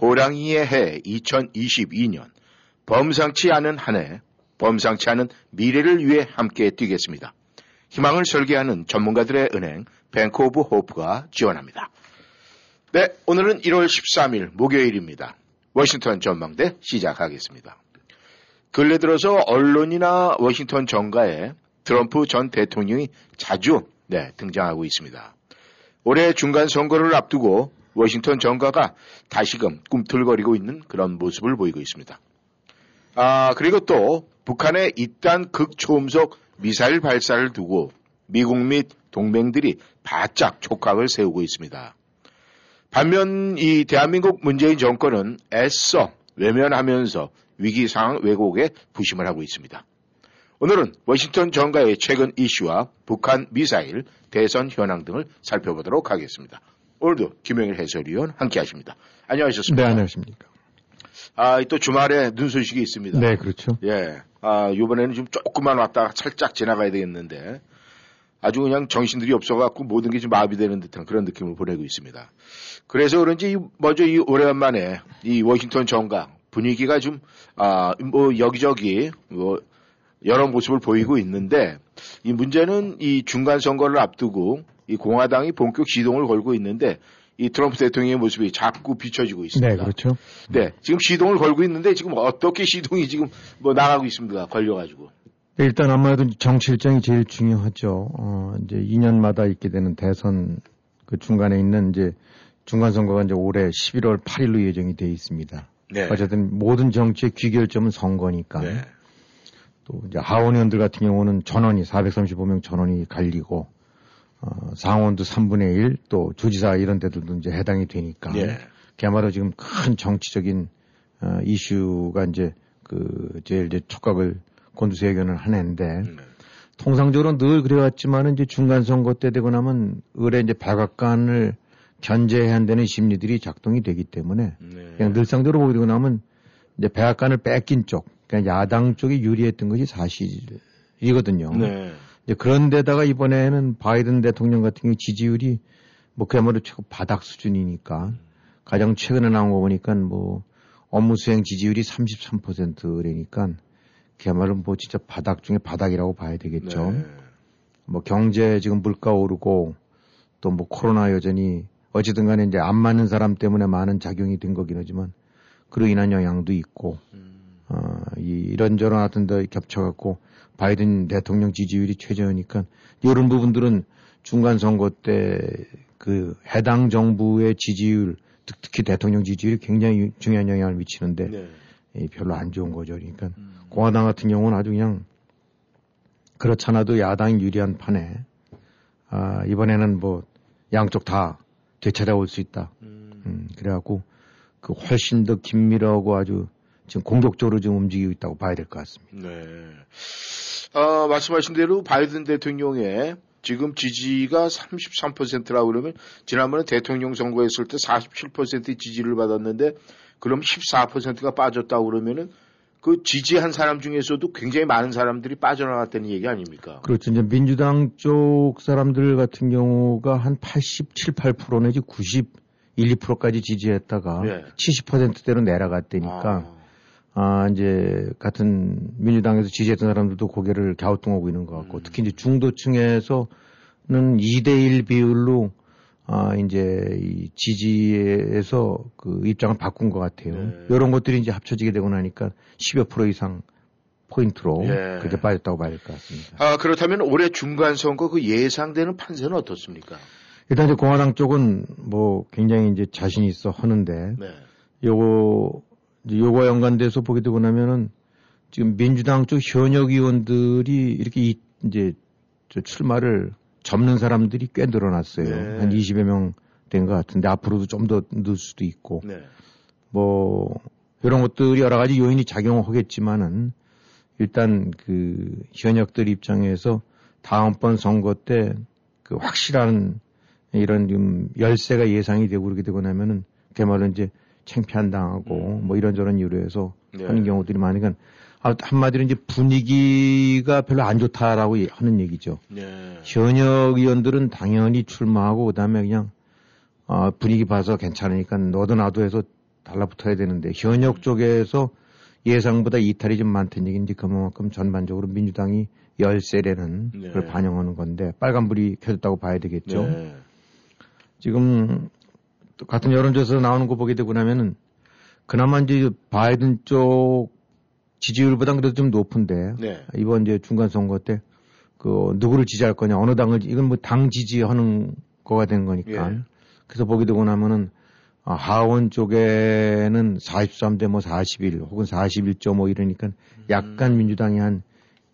호랑이의 해 2022년 범상치 않은 한 해, 범상치 않은 미래를 위해 함께 뛰겠습니다. 희망을 설계하는 전문가들의 은행 뱅크 오브 호프가 지원합니다. 네, 오늘은 1월 13일 목요일입니다. 워싱턴 전망대 시작하겠습니다. 근래 들어서 언론이나 워싱턴 정가에 트럼프 전 대통령이 자주 네, 등장하고 있습니다. 올해 중간 선거를 앞두고 워싱턴 정가가 다시금 꿈틀거리고 있는 그런 모습을 보이고 있습니다. 아, 그리고 또 북한의 이딴 극초음속 미사일 발사를 두고 미국 및 동맹들이 바짝 촉각을 세우고 있습니다. 반면 이 대한민국 문재인 정권은 애써 외면하면서 위기 상황 왜곡에 부심을 하고 있습니다. 오늘은 워싱턴 정가의 최근 이슈와 북한 미사일, 대선 현황 등을 살펴보도록 하겠습니다. 오늘도 김영일 해설위원 함께 하십니다. 안녕하셨습니까? 네, 안녕하십니까. 아, 또 주말에 눈 소식이 있습니다. 네, 그렇죠. 예. 아, 요번에는 좀 조금만 왔다가 살짝 지나가야 되겠는데 아주 그냥 정신들이 없어갖고 모든 게 좀 마비되는 듯한 그런 느낌을 보내고 있습니다. 그래서 그런지 먼저 이 오래간만에 이 워싱턴 정강 분위기가 좀, 아, 뭐 여기저기 뭐 여러 모습을 보이고 있는데 이 문제는 이 중간 선거를 앞두고 이 공화당이 본격 시동을 걸고 있는데 이 트럼프 대통령의 모습이 자꾸 비춰지고 있습니다. 네, 그렇죠. 네, 지금 시동을 걸고 있는데 지금 어떻게 시동이 지금 뭐 나가고 있습니다. 걸려가지고. 네, 일단 아무래도 정치 일정이 제일 중요하죠. 어, 이제 2년마다 있게 되는 대선 그 중간에 있는 이제 중간 선거가 이제 올해 11월 8일로 예정이 돼 있습니다. 네. 어쨌든 모든 정치의 귀결점은 선거니까. 네. 또 이제 하원의원들 같은 경우는 전원이 435명 전원이 갈리고 어, 상원도 3분의 1, 또 주지사 이런 데들도 이제 해당이 되니까. 네. 그야말로 지금 큰 정치적인 어, 이슈가 이제 그 제일 이제 촉각을 곤두세견을 하는데 네. 통상적으로 늘 그래왔지만은 이제 중간 선거 때 되고 나면 을에 이제 백악관을 견제해야 한다는 심리들이 작동이 되기 때문에 네. 그냥 늘상적으로 보게 되고 나면 이제 백악관을 뺏긴 쪽, 그냥 야당 쪽이 유리했던 것이 사실이거든요. 네. 이제 그런데다가 이번에는 바이든 대통령 같은 경우 지지율이 뭐 그야말로 최고 바닥 수준이니까 가장 최근에 나온 거 보니까 뭐 업무 수행 지지율이 33%라니까 그야말로 뭐 진짜 바닥 중에 바닥이라고 봐야 되겠죠. 네. 뭐 경제 지금 물가 오르고 또 뭐 코로나 여전히 어찌든 간에 이제 안 맞는 사람 때문에 많은 작용이 된 거긴 하지만 그로 인한 영향도 있고 어, 이 이런저런 하여튼 데 겹쳐갖고 바이든 대통령 지지율이 최저니까 이런 부분들은 중간 선거 때 그 해당 정부의 지지율 특- 특히 대통령 지지율이 굉장히 중요한 영향을 미치는데 네. 이 별로 안 좋은 거죠. 그러니까 공화당 같은 경우는 아주 그냥 그렇잖아도 야당이 유리한 판에 아, 이번에는 뭐 양쪽 다 되찾아올 수 있다. 음, 그래갖고 그 훨씬 더 긴밀하고 아주 지금 공격적으로 좀 움직이고 있다고 봐야 될 것 같습니다. 네. 어, 말씀하신 대로 바이든 대통령의 지금 지지가 33%라고 그러면 지난번에 대통령 선거 했을 때 47%의 지지를 받았는데 그럼 14%가 빠졌다고 그러면은 그 지지한 사람 중에서도 굉장히 많은 사람들이 빠져나갔다는 얘기 아닙니까? 그렇죠. 이제 민주당 쪽 사람들 같은 경우가 한 87, 8% 내지 90, 1, 2%까지 지지했다가 네. 70%대로 내려갔다니까 아, 아, 이제 같은 민주당에서 지지했던 사람들도 고개를 갸우뚱하고 있는 것 같고 음. 특히 이제 중도층에서는 2대1 비율로 아, 이제 이 지지에서 그 입장을 바꾼 것 같아요. 네. 이런 것들이 이제 합쳐지게 되고 나니까 10여 프로 이상 포인트로 예. 그렇게 빠졌다고 봐야 될 것 같습니다. 아, 그렇다면 올해 중간 선거 그 예상되는 판세는 어떻습니까? 일단 이제 공화당 쪽은 뭐 굉장히 이제 자신 있어 하는데 네. 요거 요거 연관돼서 보게 되고 나면은 지금 민주당 쪽 현역 의원들이 이렇게 이, 이제 저 출마를 접는 사람들이 꽤 늘어났어요. 네. 한 20여 명 된 것 같은데 앞으로도 좀 더 늘 수도 있고 네. 뭐 이런 것들이 여러 가지 요인이 작용하겠지만은 일단 그 현역들 입장에서 다음번 선거 때 그 확실한 이런 좀 열세가 예상이 되고 그렇게 되고 나면은 그말로 이제 챙피한 당하고 뭐 이런저런 이유로 해서 네. 하는 경우들이 많으니까 아, 한마디로 이제 분위기가 별로 안 좋다라고 하는 얘기죠. 네. 현역 의원들은 당연히 출마하고 그다음에 그냥 아, 분위기 봐서 괜찮으니까 너도 나도 해서 달라붙어야 되는데 현역 쪽에서 예상보다 이탈이 좀 많다는 얘기인지 그만큼 전반적으로 민주당이 열세라는 네. 걸 반영하는 건데 빨간불이 켜졌다고 봐야 되겠죠. 네. 지금 또 같은 여론조사 나오는 거 보게 되고 나면은 그나마 이제 바이든 쪽 지지율보다 그래도 좀 높은데 네. 이번 이제 중간 선거 때 그 누구를 지지할 거냐 어느 당을 이건 뭐 당 지지하는 거가 된 거니까 예. 그래서 보게 되고 나면은 아, 하원 쪽에는 43대 뭐 41 혹은 41.5 이러니까 음. 약간 민주당이 한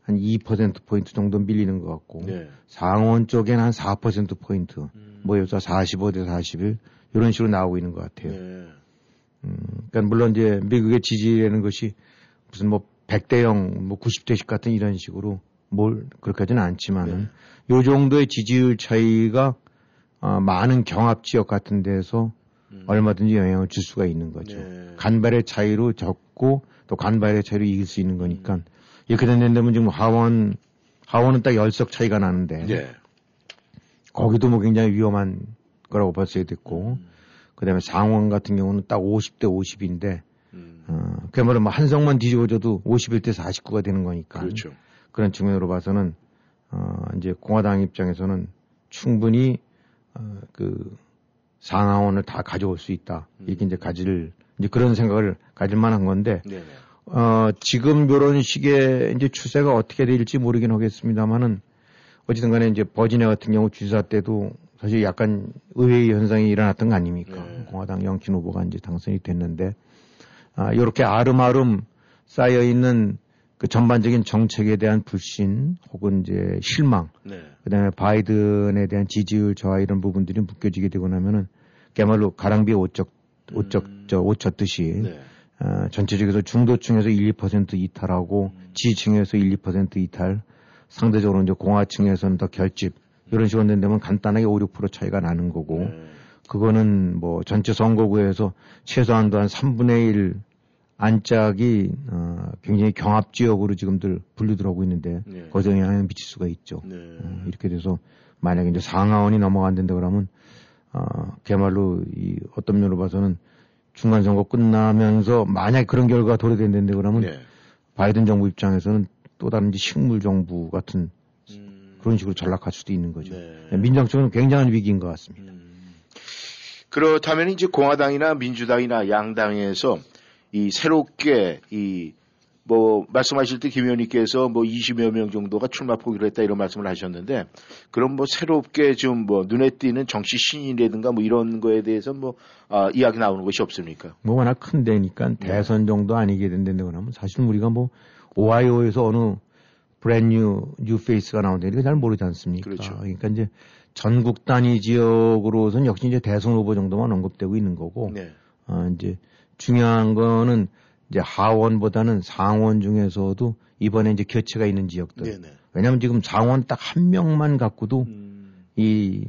한 2%포인트 정도 밀리는 것 같고 네. 상원 쪽에는 한 4%포인트 음. 모여서 45대 41 이런 식으로 나오고 있는 것 같아요. 네. 음, 그러니까 물론 이제 미국의 지지라는 것이 무슨 뭐 100대 0, 뭐 90대씩 같은 이런 식으로 뭘 그렇게 하지는 않지만은 요 정도의 지지율 차이가 아, 많은 경합 지역 같은 데서 얼마든지 영향을 줄 수가 있는 거죠. 네. 간발의 차이로 적고 또 간발의 차이로 이길 수 있는 거니까 이렇게 된다면 지금 하원 하원은 딱 열석 차이가 나는데 네. 거기도 뭐 굉장히 위험한 거라고 봤어야 됐고 그다음에 상원 같은 경우는 딱 50대 50인데 음. 어, 그야말로 뭐 한성만 뒤집어져도 51대 49가 되는 거니까 그렇죠. 그런 측면으로 봐서는 어, 이제 공화당 입장에서는 충분히 어, 그 상하원을 다 가져올 수 있다 이게 이제 가질 이제 그런 생각을 가질 만한 건데 네. 네. 어, 지금 이런 식의 이제 추세가 어떻게 될지 모르긴 하겠습니다만은 어쨌든 간에 이제 버지니아 같은 경우 주지사 때도 사실 약간 의외의 현상이 일어났던 거 아닙니까? 네. 공화당 영킨 후보가 이제 당선이 됐는데, 아, 요렇게 아름아름 쌓여 있는 그 전반적인 정책에 대한 불신 혹은 이제 실망, 네. 그 다음에 바이든에 대한 지지율 저하 이런 부분들이 묶여지게 되고 나면은 그야말로 가랑비에 옷적, 옷적, 저, 옷 젖듯이 음. 네. 어, 전체적으로 중도층에서 1, 2% 이탈하고 음. 지지층에서 1, 2% 이탈, 상대적으로 이제 공화층에서는 더 결집 이런 식으로 된다면 간단하게 5, 6% 차이가 나는 거고 네. 그거는 뭐 전체 선거구에서 최소한도 한 3분의 1 안짝이 어, 굉장히 경합 지역으로 지금들 분류들 하고 있는데 네. 거기서 영향을 미칠 수가 있죠. 네. 어, 이렇게 돼서 만약에 이제 상하원이 넘어간다는데 그러면 어, 그야말로 이 어떤 면으로 봐서는 중간 선거 끝나면서 만약 그런 결과가 도래된다는데 그러면 네. 바이든 정부 입장에서는 또 다른 식물 정부 같은 음. 그런 식으로 전락할 수도 있는 거죠. 네. 민정 쪽은 굉장한 위기인 것 같습니다. 음. 그렇다면 이제 공화당이나 민주당이나 양당에서 이 새롭게 이 뭐 말씀하실 때 김 의원님께서 뭐 20여 명 정도가 출마 포기를 했다 이런 말씀을 하셨는데 그럼 뭐 새롭게 좀 뭐 눈에 띄는 정치 신인이라든가 뭐 이런 거에 대해서 뭐 아, 이야기 나오는 것이 없습니까? 뭐 워낙 큰 데니까 네. 대선 정도 아니게 된다는데 그러면 사실 우리가 뭐 오하이오에서 어느 brand new new face가 나온다는 잘 모르지 않습니까? 그렇죠. 그러니까 이제 전국 단위 지역으로선 역시 이제 대선 후보 정도만 언급되고 있는 거고 네. 어, 이제 중요한 거는 이제 하원보다는 상원 중에서도 이번에 이제 교체가 있는 지역들. 네네. 왜냐하면 지금 상원 딱 한 명만 갖고도 음. 이,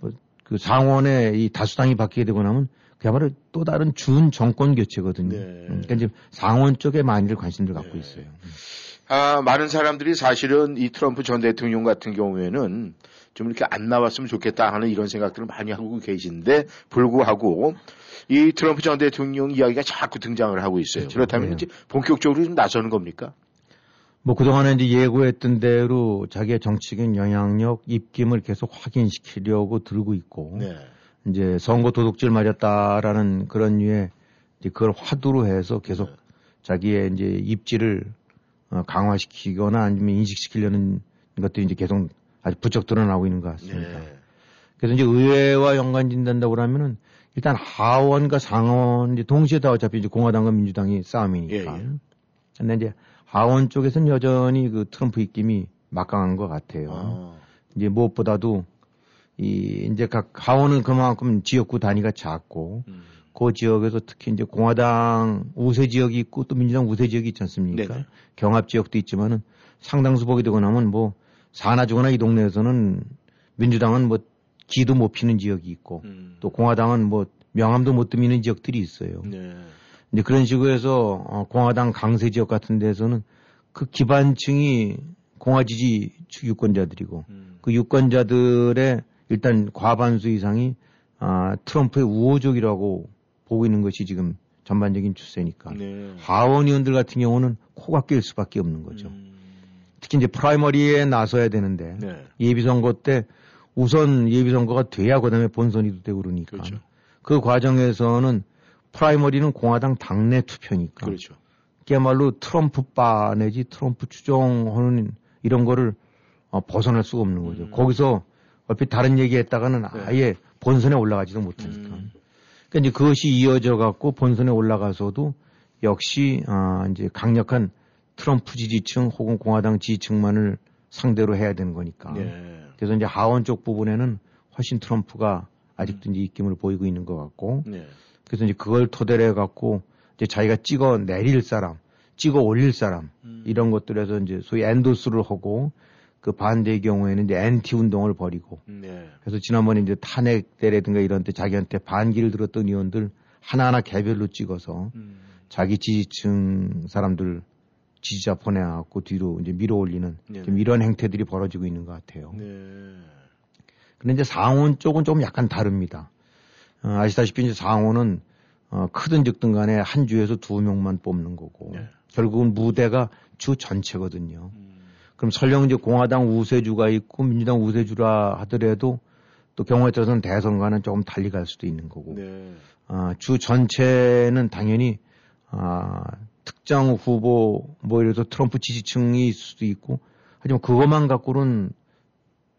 뭐, 그 상원의 이 다수당이 바뀌게 되고 나면 그야말로 또 다른 준 정권 교체거든요. 네. 음, 그러니까 이제 상원 쪽에 많이들 관심을 갖고 네. 있어요. 아, 많은 사람들이 사실은 이 트럼프 전 대통령 같은 경우에는 좀 이렇게 안 나왔으면 좋겠다 하는 이런 생각들을 많이 하고 계신데 불구하고 이 트럼프 전 대통령 이야기가 자꾸 등장을 하고 있어요. 그렇다면 네. 이제 본격적으로 좀 나서는 겁니까? 뭐 그동안에 이제 예고했던 대로 자기의 정치적인 영향력, 입김을 계속 확인시키려고 들고 있고 네. 이제 선거 도둑질 맞았다라는 그런 이제 그걸 화두로 해서 계속 네. 자기의 이제 입지를 어, 강화시키거나 아니면 인식시키려는 것들이 이제 계속 아주 부쩍 드러나고 있는 것 같습니다. 네. 그래서 이제 의회와 연관짓는다고 그러면은 일단 하원과 상원 이제 동시에 다 어차피 이제 공화당과 민주당이 싸움이니까. 예, 예. 근데 이제 하원 쪽에서는 여전히 그 트럼프 입김이 막강한 것 같아요. 아, 이제 무엇보다도 이 이제 각 하원은 그만큼 지역구 단위가 작고 음. 그 지역에서 특히 이제 공화당 우세 지역이 있고 또 민주당 우세 지역이 있지 않습니까? 네네. 경합 지역도 있지만은 상당수 보게 되고 나면 뭐 사나 주거나 이 동네에서는 민주당은 뭐 기도 못 피는 지역이 있고 음. 또 공화당은 뭐 명함도 못 드미는 지역들이 있어요. 네. 이제 그런 식으로 해서 어, 공화당 강세 지역 같은 데서는 그 기반층이 공화 지지 측 유권자들이고 음. 그 유권자들의 일단 과반수 이상이 아, 트럼프의 우호적이라고 보고 있는 것이 지금 전반적인 추세니까 네. 하원 의원들 같은 경우는 코가 낄 수밖에 없는 거죠. 음. 특히 이제 프라이머리에 나서야 되는데 네. 예비선거 때 우선 예비선거가 돼야 그다음에 본선이 되고 그러니까 그렇죠. 그 과정에서는 프라이머리는 공화당 당내 투표니까 그렇죠. 그야말로 트럼프 바 내지 트럼프 추종하는 이런 거를 어, 벗어날 수가 없는 거죠. 음. 거기서 얼핏 다른 얘기했다가는 네. 아예 본선에 올라가지도 못하니까. 음. 그러니까 이제 그것이 이어져 갖고 본선에 올라가서도 역시 아 이제 강력한 트럼프 지지층 혹은 공화당 지지층만을 상대로 해야 되는 거니까. 네. 그래서 이제 하원 쪽 부분에는 훨씬 트럼프가 아직도 이제 입김을 보이고 있는 것 같고 네. 그래서 이제 그걸 토대로 해갖고 이제 자기가 찍어 내릴 사람, 찍어 올릴 사람 음. 이런 것들에서 이제 소위 엔도스를 하고 그 반대의 경우에는 이제 엔티 운동을 벌이고 네. 그래서 지난번에 이제 탄핵 때라든가 이런 때 자기한테 반기를 들었던 의원들 하나하나 개별로 찍어서 음. 자기 지지층 사람들 지지자 보내갖고 뒤로 이제 밀어 올리는. 좀 이런 행태들이 벌어지고 있는 것 같아요. 네. 근데 이제 상원 쪽은 좀 약간 다릅니다. 어, 아시다시피 이제 상원은 어, 크든 적든 간에 한 주에서 두 명만 뽑는 거고 네. 결국은 무대가 주 전체거든요. 음. 그럼 설령 이제 공화당 우세주가 있고 민주당 우세주라 하더라도 또 경우에 따라서는 대선과는 조금 달리 갈 수도 있는 거고 네. 아, 주 전체는 당연히 아, 특정 후보 뭐 이래서 트럼프 지지층이 있을 수도 있고 하지만 그것만 갖고는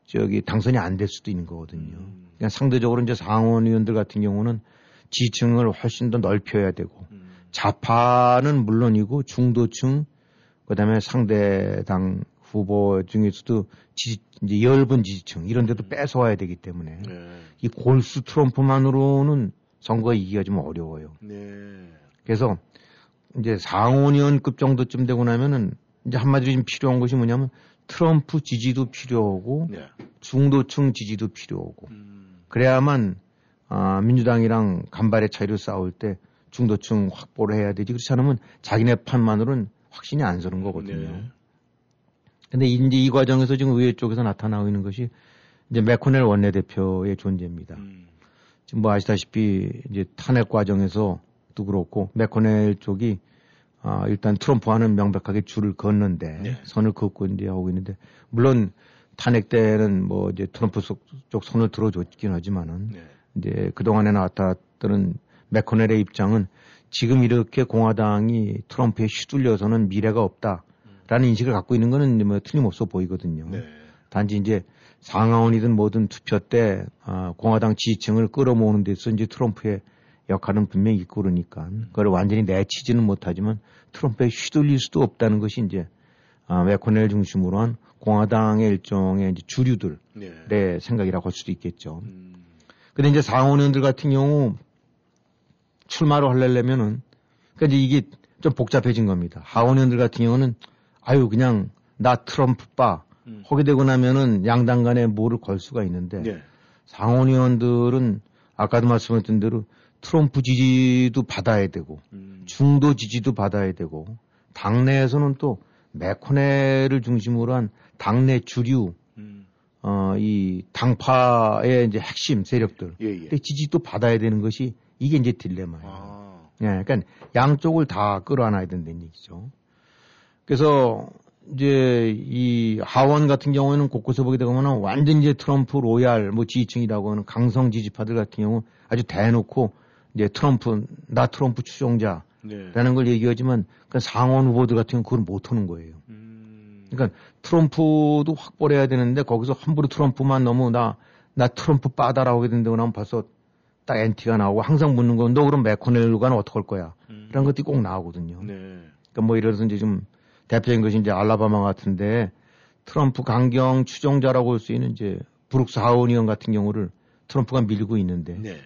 저기 당선이 안 될 수도 있는 거거든요. 음. 그냥 상대적으로 이제 상원 의원들 같은 경우는 지지층을 훨씬 더 넓혀야 되고 음. 좌파는 물론이고 중도층 그다음에 상대당 후보 중에서도 지지, 이제 열분 지지층 이런 데도 뺏어와야 되기 때문에 네. 이 골수 트럼프만으로는 선거 이기가 좀 어려워요. 네. 그래서 이제 상원의원급 정도쯤 되고 나면은 이제 한마디로 지금 필요한 것이 뭐냐면 트럼프 지지도 필요하고 네. 중도층 지지도 필요하고 음. 그래야만 아, 민주당이랑 간발의 차이로 싸울 때 중도층 확보를 해야 되지 그렇지 않으면 자기네 판만으로는 확신이 안 서는 거거든요. 네. 근데 이제 이 과정에서 지금 의회 쪽에서 나타나고 있는 것이 이제 맥코넬 원내대표의 존재입니다. 음. 지금 뭐 아시다시피 이제 탄핵 과정에서도 그렇고 맥코넬 쪽이 아, 일단 트럼프와는 명백하게 줄을 걷는데 네. 선을 긋고 이제 하고 있는데 물론 탄핵 때는 뭐 이제 트럼프 속- 쪽 손을 들어줬긴 하지만은 네. 이제 그동안에 나타났던 맥코넬의 입장은 지금 이렇게 공화당이 트럼프에 휘둘려서는 미래가 없다 라는 인식을 갖고 있는 거는 뭐 틀림없어 보이거든요. 네. 단지 이제 상하원이든 뭐든 투표 때 아, 공화당 지지층을 끌어모으는 데서 이제 트럼프의 역할은 분명히 있고 그러니까 그걸 완전히 내치지는 못하지만 트럼프에 휘둘릴 수도 없다는 것이 이제 아, 맥코넬 중심으로 한 공화당의 일종의 이제 주류들의 네. 생각이라고 할 수도 있겠죠. 음. 근데 이제 상원 의원들 같은 경우 출마를 하려면은 그러니까 이제 이게 좀 복잡해진 겁니다. 하원 의원들 같은 경우는 아유 그냥 나 트럼프 빠 음. 하게 되고 나면은 양당 간에 뭐를 걸 수가 있는데 네. 상원의원들은 아까도 말씀드린 대로 트럼프 지지도 받아야 되고 음. 중도 지지도 받아야 되고 당내에서는 또 맥코넬을 중심으로 한 당내 주류 음. 어, 이 당파의 이제 핵심 세력들 예, 예. 지지도 받아야 되는 것이 이게 이제 딜레마예요. 아. 예, 그러니까 양쪽을 다 끌어안아야 된다는 얘기죠. 그래서 이제 이 하원 같은 경우에는 곳곳에 보게 되면 완전 이제 트럼프 로얄 뭐 지지층이라고 하는 강성 지지파들 같은 경우 아주 대놓고 이제 트럼프 나 트럼프 추종자라는 네. 걸 얘기하지만 그 상원 후보들 같은 경우 그걸 못 하는 거예요. 음. 그러니까 트럼프도 확보를 해야 되는데 거기서 함부로 트럼프만 너무 나, 나 트럼프 빠다라고 하게 된다고 나면 벌써 딱 엔티가 나오고 항상 묻는 건 너 그럼 맥코넬과는 어떡할 거야. 음. 이런 것들이 꼭 나오거든요. 네. 그러니까 뭐 이래서 이제 좀 대표적인 것이 이제 알라바마 같은데 트럼프 강경 추종자라고 할 수 있는 이제 브룩스 하원 의원 같은 경우를 트럼프가 밀고 있는데 네.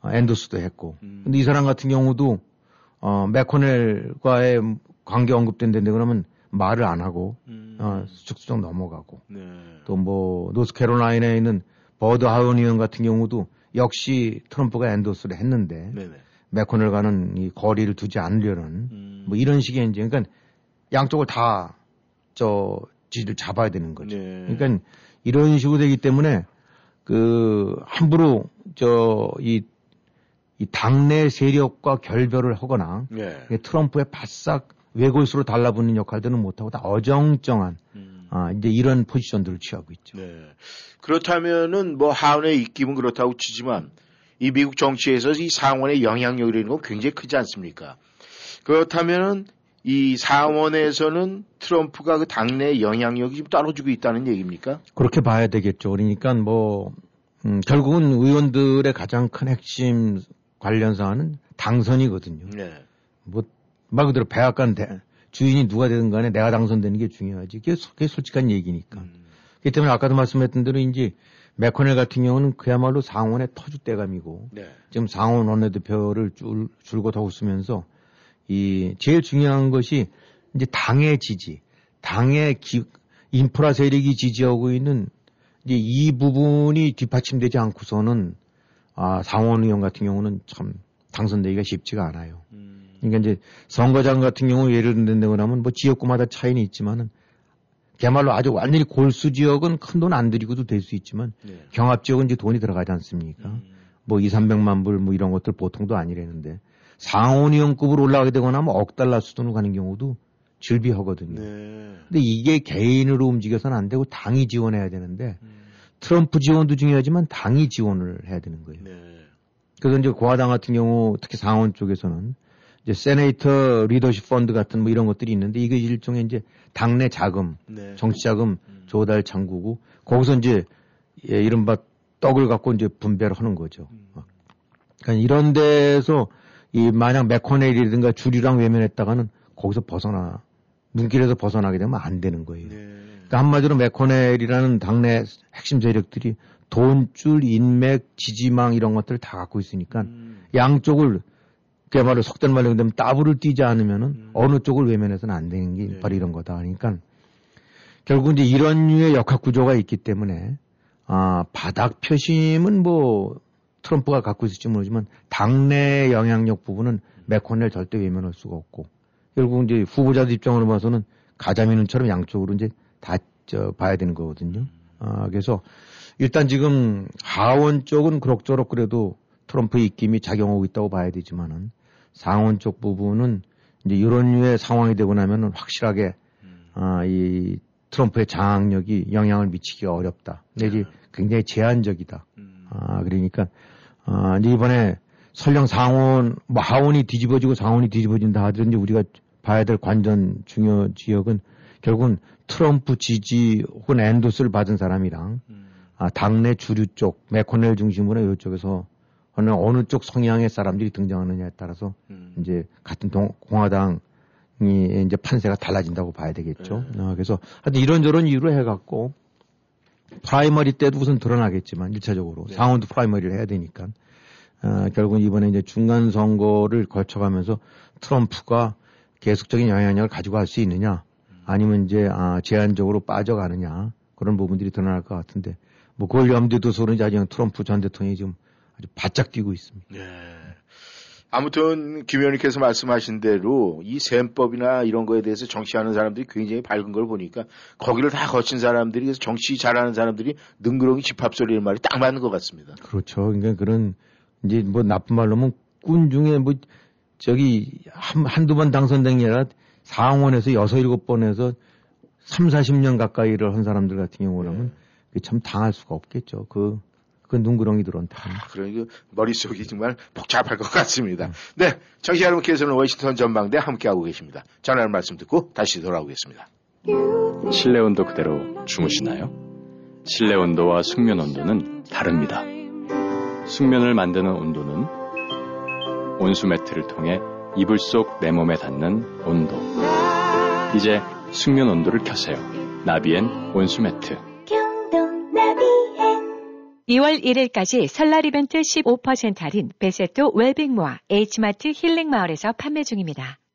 어, endorse도 했고. 음. 근데 이 사람 같은 경우도 어, 맥코넬과의 관계 언급된 데 그러면 말을 안 하고 음. 어, 수척수척 넘어가고 네. 또뭐 노스캐롤라이나에 있는 버드 하원 의원 같은 경우도 역시 트럼프가 endorse를 했는데 네네. 맥코넬과는 이 거리를 두지 않으려는 음. 뭐 이런 식의 이제 그러니까 양쪽을 다저 지를 잡아야 되는 거죠. 네. 그러니까 이런 식으로 되기 때문에 그 함부로 저이 이 당내 세력과 결별을 하거나 네. 트럼프의 바싹 외골수로 달라붙는 역할들은 못하고 다 어정쩡한 음. 아, 이제 이런 포지션들을 취하고 있죠. 네. 그렇다면은 뭐 하원의 입김은 그렇다고 치지만 이 미국 정치에서 이 상원의 영향력이라는 건 굉장히 크지 않습니까? 그렇다면은 이 상원에서는 트럼프가 그 당내 영향력이 좀 떨어지고 있다는 얘기입니까? 그렇게 봐야 되겠죠. 그러니까 뭐 음, 결국은 의원들의 가장 큰 핵심 관련 사안은 당선이거든요. 네. 뭐말 그대로 백악관 대, 주인이 누가 되든 간에 내가 당선되는 게 중요하지. 그게, 소- 그게 솔직한 얘기니까. 음. 그렇기 때문에 아까도 말씀했던 대로 이제 맥코넬 같은 경우는 그야말로 상원의 터줏대감이고 네. 지금 상원 원내대표를 줄, 줄곧 하고 있으면서 이 제일 중요한 것이 이제 당의 지지, 당의 기, 인프라 세력이 지지하고 있는 이제 이 부분이 뒷받침되지 않고서는 아, 상원 의원 같은 경우는 참 당선되기가 쉽지가 않아요. 음. 그러니까 이제 선거장 같은 경우 예를 든다고 하면 뭐 지역구마다 차이는 있지만은 그야말로 아주 완전히 골수 지역은 큰 돈 안 들이고도 될 수 있지만 네. 경합 지역은 이제 돈이 들어가지 않습니까? 음. 뭐 2, 300만 불 뭐 이런 것들 보통도 아니라는데 상원의원급으로 올라가게 되거나 뭐 억 달러 수준으로 가는 경우도 즐비하거든요. 네. 근데 이게 개인으로 움직여서는 안 되고 당이 지원해야 되는데 음. 트럼프 지원도 중요하지만 당이 지원을 해야 되는 거예요. 네. 그래서 이제 공화당 같은 경우 특히 상원 쪽에서는 이제 세네이터 리더십 펀드 같은 뭐 이런 것들이 있는데 이게 일종의 이제 당내 자금, 네. 정치 자금 음. 조달 창구고 거기서 이제 예, 이른바 떡을 갖고 이제 분배를 하는 거죠. 음. 그러니까 이런 데서 이 만약 맥코넬이라든가 주류랑 외면했다가는 거기서 벗어나 눈길에서 벗어나게 되면 안 되는 거예요. 네. 그러니까 한마디로 맥코넬이라는 당내 핵심 세력들이 돈줄, 인맥, 지지망 이런 것들을 다 갖고 있으니까 음. 양쪽을 그야말로 속된 말로 되면 따블을 뛰지 않으면은 음. 어느 쪽을 외면해서는 안 되는 게 네. 바로 이런 거다. 그러니까 결국 이제 이런 류의 역학 구조가 있기 때문에 아 바닥 표심은 뭐 트럼프가 갖고 있을지 모르지만 당내 영향력 부분은 맥코넬 절대 외면할 수가 없고 결국 이제 후보자들 입장으로 봐서는 가자미눈처럼 양쪽으로 이제 다 저, 봐야 되는 거거든요. 아, 그래서 일단 지금 하원 쪽은 그럭저럭 그래도 트럼프의 입김이 작용하고 있다고 봐야 되지만은 상원 쪽 부분은 이제 이런 류의 상황이 되고 나면은 확실하게 음. 아, 이 트럼프의 장악력이 영향을 미치기가 어렵다. 내지 굉장히 제한적이다. 음. 아, 그러니까, 아, 이제 이번에 설령 상원, 뭐 하원이 뒤집어지고 상원이 뒤집어진다 하더라도 우리가 봐야 될 관전 중요 지역은 결국은 트럼프 지지 혹은 엔도스를 받은 사람이랑 음. 아, 당내 주류 쪽, 맥코넬 중심으로 이쪽에서 어느, 어느 쪽 성향의 사람들이 등장하느냐에 따라서 음. 이제 같은 동, 공화당이 이제 판세가 달라진다고 봐야 되겠죠. 네. 아, 그래서 하여튼 이런저런 이유로 해갖고 primary 때도 우선 드러나겠지만 1차적으로 네. 상원도 primary를 해야 되니까 어, 결국은 이번에 이제 중간 선거를 거쳐가면서 트럼프가 계속적인 영향력을 가지고 갈 수 있느냐 아니면 이제 아, 제한적으로 빠져가느냐 그런 부분들이 드러날 것 같은데 뭐 그걸 염두에 두서는 아직 트럼프 전 대통령이 지금 아주 바짝 뛰고 있습니다. 네. 아무튼 김 의원님께서 말씀하신 대로 이 셈법이나 이런 거에 대해서 정치하는 사람들이 굉장히 밝은 걸 보니까 거기를 다 거친 사람들이 그래서 정치 잘하는 사람들이 능그렁이 집합소리는 말이 딱 맞는 것 같습니다. 그렇죠. 그러니까 그런 이제 뭐 나쁜 말로 하면 꾼 중에 뭐 저기 한, 한두 번 당선된 게 아니라 상원에서 여섯 일곱 번에서 3, 40년 가까이 를 한 사람들 같은 경우라면 그게 참 당할 수가 없겠죠. 그, 그 눈구렁이들한테. 그러니까 머릿속이 정말 복잡할 것 같습니다. 네. 청취자 여러분께서는 워싱턴 전망대 함께하고 계십니다. 전하는 말씀 듣고 다시 돌아오겠습니다. 실내 온도 그대로 주무시나요? 실내 온도와 숙면 온도는 다릅니다. 숙면을 만드는 온도는 온수 매트를 통해 이불 속 내 몸에 닿는 온도. 이제 숙면 온도를 켜세요. 나비엔 온수 매트. 경동 나비엔 2월 1일까지 설날 이벤트 15% 할인 베세토 웰빙모아 H마트 힐링마을에서 판매 중입니다.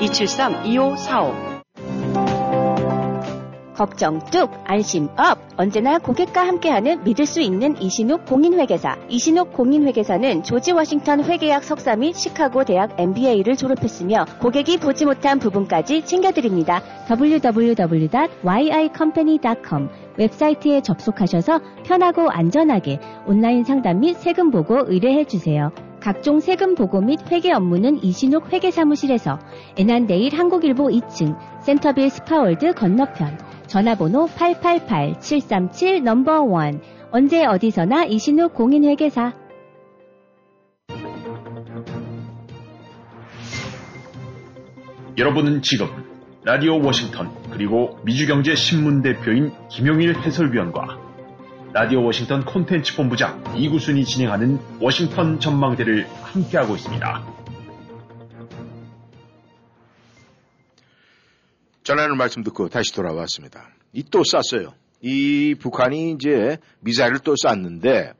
273-2545 걱정 뚝, 안심 up. 언제나 고객과 함께하는 믿을 수 있는 이신욱 공인회계사. 이신욱 공인회계사는 조지 워싱턴 회계학 석사 및 시카고 대학 MBA를 졸업했으며 고객이 보지 못한 부분까지 챙겨드립니다. www.yicompany.com 웹사이트에 접속하셔서 편하고 안전하게 온라인 상담 및 세금 보고 의뢰해 주세요. 각종 세금 보고 및 회계 업무는 이신욱 회계사무실에서 애난데일 한국일보 2층 센터빌 스파월드 건너편 전화번호 888-737 넘버 1 언제 어디서나 이신욱 공인회계사. 여러분은 지금 라디오 워싱턴 그리고 미주경제 신문 대표인 김용일 해설위원과 라디오 워싱턴 콘텐츠 본부장 이구순이 진행하는 워싱턴 전망대를 함께하고 있습니다. 전하는 말씀 듣고 다시 돌아왔습니다. 이 또 쐈어요. 이 북한이 이제 미사일을 또 쐈는데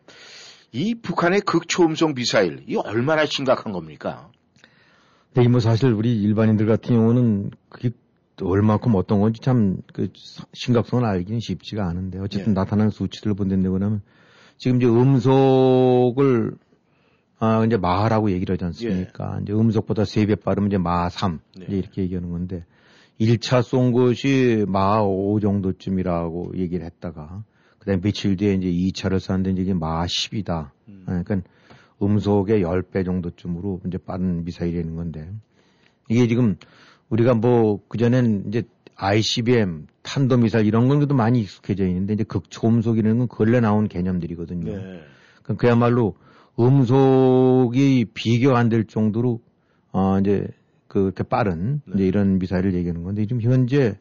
이 북한의 극초음속 미사일 이 얼마나 심각한 겁니까? 네, 뭐 사실 우리 일반인들 같은 경우는 그게 얼마큼 어떤 건지 참 그 심각성을 알기는 쉽지가 않은데 어쨌든 네. 나타나는 수치들을 본다고 그러면 지금 이제 음속을 아 이제 마하라고 얘기를 하지 않습니까? 이제 음속보다 세 배 빠르면 이제 마하 3 네. 이제 이렇게 얘기하는 건데 1차 쏜 것이 5 정도쯤이라고 얘기를 했다가 그다음에 며칠 뒤에 이제 2차를 쐈는데 이제 마하 10이다. 음. 그러니까 음속의 10배 정도쯤으로 이제 빠른 미사일이라는 건데 이게 지금 우리가 뭐 그전엔 이제 ICBM, 탄도미사일 이런 건 그래도 많이 익숙해져 있는데 이제 극초음속이라는 건 근래 나온 개념들이거든요. 네. 그럼 그야말로 음속이 비교 안 될 정도로 어 이제 그렇게 빠른 네. 이제 이런 미사일을 얘기하는 건데 지금 현재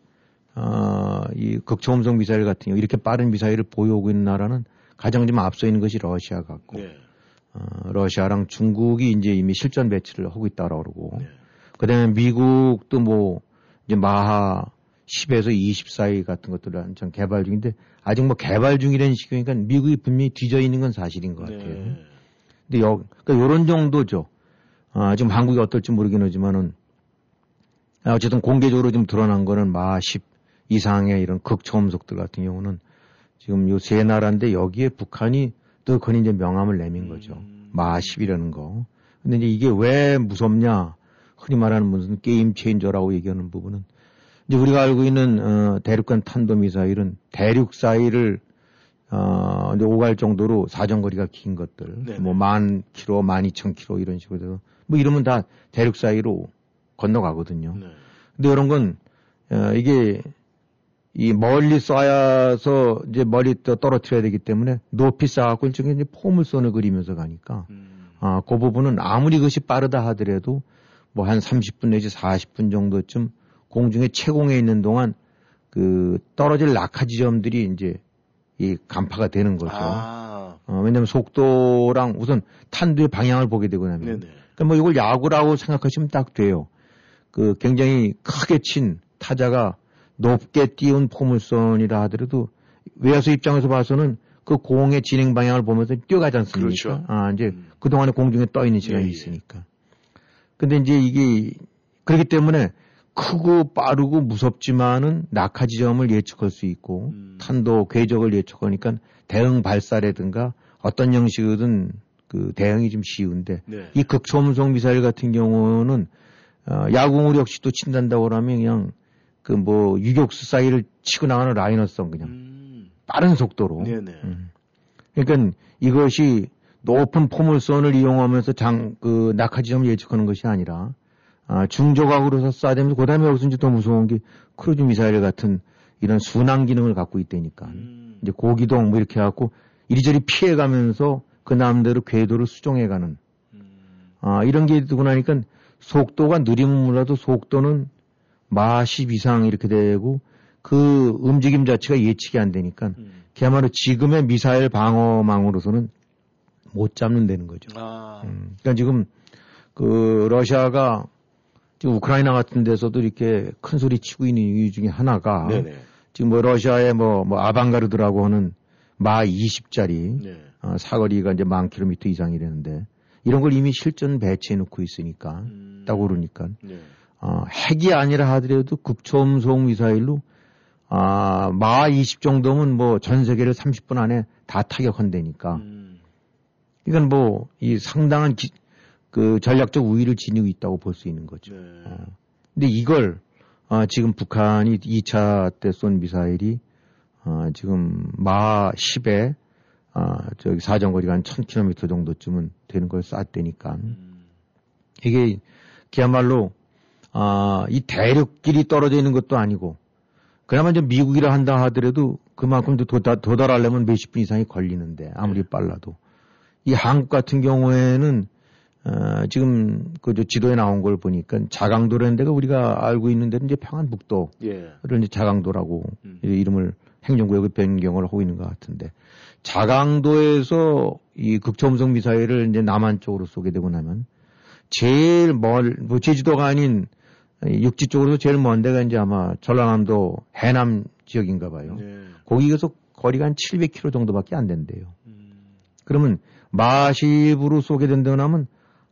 어이 극초음속 미사일 같은 경우 이렇게 빠른 미사일을 보유하고 있는 나라는 가장 좀 앞서 있는 것이 러시아 같고 네. 어, 러시아랑 중국이 이제 이미 실전 배치를 하고 있다라고 그러고 네. 그다음에 미국도 뭐 이제 마하 10에서 20 사이 같은 것들을 한참 개발 중인데 아직 뭐 개발 중이라는 식이니까 미국이 분명히 뒤져 있는 건 사실인 것 같아요. 네. 근데 여, 그러니까 요런 정도죠. 아, 지금 한국이 어떨지 모르긴 하지만은 아, 어쨌든 공개적으로 좀 드러난 거는 마10 이상의 이런 극초음속들 같은 경우는 지금 요 세 나라인데 여기에 북한이 또 그건 이제 명함을 내민 거죠. 음. 마 10이라는 거. 근데 이제 이게 왜 무섭냐? 흔히 말하는 무슨 게임 체인저라고 얘기하는 부분은 이제 우리가 알고 있는 어, 대륙간 탄도 미사일은 대륙 사이를 어, 이제 오갈 정도로 사정거리가 긴 것들, 네네. 뭐만 킬로, 만 이천 킬로 이런 식으로 돼서 뭐 이러면 다 대륙 사이로 건너가거든요. 네. 근데 이런 건 어, 이게 이 멀리 쏴서 이제 멀리 또 떨어뜨려야 되기 때문에 높이 쏴갖고 일종의 이제 포물선을 그리면서 가니까 음. 아, 그 부분은 아무리 그것이 빠르다 하더라도 뭐 한 30분 내지 40분 정도쯤 공중에 채공해 있는 동안 그 떨어질 낙하 지점들이 이제 이 간파가 되는 거죠. 아. 어, 왜냐면 속도랑 우선 탄두의 방향을 보게 되고 나면. 네네. 그러니까 뭐 이걸 야구라고 생각하시면 딱 돼요. 그 굉장히 크게 친 타자가 높게 띄운 포물선이라 하더라도 외야수 입장에서 봐서는 그 공의 진행 방향을 보면서 뛰어가지 않습니까? 그렇죠. 아, 이제 음. 그동안에 공중에 떠 있는 시간이 예, 예. 있으니까. 근데 이제 이게 그렇기 때문에 크고 빠르고 무섭지만은 낙하 지점을 예측할 수 있고 음. 탄도 궤적을 예측하니까 대응 발사라든가 어떤 형식이든 그 대응이 좀 쉬운데 네. 이 극초음속 미사일 같은 경우는 어, 야구물 역시 또 친단다고 하면 그냥 그 뭐 유격수 사이를 치고 나가는 라이너성 그냥 음. 빠른 속도로. 네네. 음. 그러니까 이것이 높은 포물선을 이용하면서 장, 그, 낙하 지점을 예측하는 것이 아니라, 아, 중저각으로서 쏴대면서, 그 다음에 여기서 이제 더 무서운 게 크루즈 미사일 같은 이런 순항 기능을 갖고 있다니까. 음. 이제 고기동 뭐 이렇게 해갖고 이리저리 피해가면서 그 맘대로 궤도를 수정해가는 아, 이런 게 두고 나니까 속도가 느리면 몰라도 속도는 마하 10 이상 이렇게 되고 그 움직임 자체가 예측이 안 되니까 그야말로 지금의 미사일 방어망으로서는 못 잡는다는 거죠. 아. 음, 그러니까 지금 그 러시아가 지금 우크라이나 같은 데서도 이렇게 큰 소리 치고 있는 이유 중에 하나가 네네. 지금 뭐 러시아의 뭐, 뭐 아방가르드라고 하는 마 20짜리 네. 어, 사거리가 이제 만 킬로미터 이상이라는데 이런 걸 이미 실전 배치해 놓고 있으니까 음. 딱 오르니까 네. 어, 핵이 아니라 하더라도 극초음속 미사일로 아, 마 20 정도면 뭐 전 세계를 30분 안에 다 타격한다니까. 음. 이건 뭐 이 상당한 기- 그 전략적 우위를 지니고 있다고 볼 수 있는 거죠. 네. 어. 근데 이걸 어, 지금 북한이 2차 때 쏜 미사일이 어, 지금 마 10에 어, 저기 사정거리가 한 1000km 정도쯤은 되는 걸 쐈다니까. 음. 이게 그야말로 아, 이 대륙끼리 떨어져 있는 것도 아니고 그나마 이제 미국이라 한다 하더라도 그만큼 도달, 도달하려면 몇십 분 이상이 걸리는데 아무리 빨라도 이 한국 같은 경우에는 어, 지금 그저 지도에 나온 걸 보니까 자강도라는 데가 우리가 알고 있는 데는 이제 평안북도를 예. 이제 자강도라고 음. 이 이름을 행정구역을 변경을 하고 있는 것 같은데 자강도에서 이 극초음속 미사일을 이제 남한 쪽으로 쏘게 되고 나면 제일 멀, 뭐 제주도가 아닌 육지 쪽으로 제일 먼 데가 이제 아마 전라남도 해남 지역인가 봐요. 네. 거기에서 거리가 한 700km 정도밖에 안 된대요. 음. 그러면 마십으로 쏘게 된다고 하면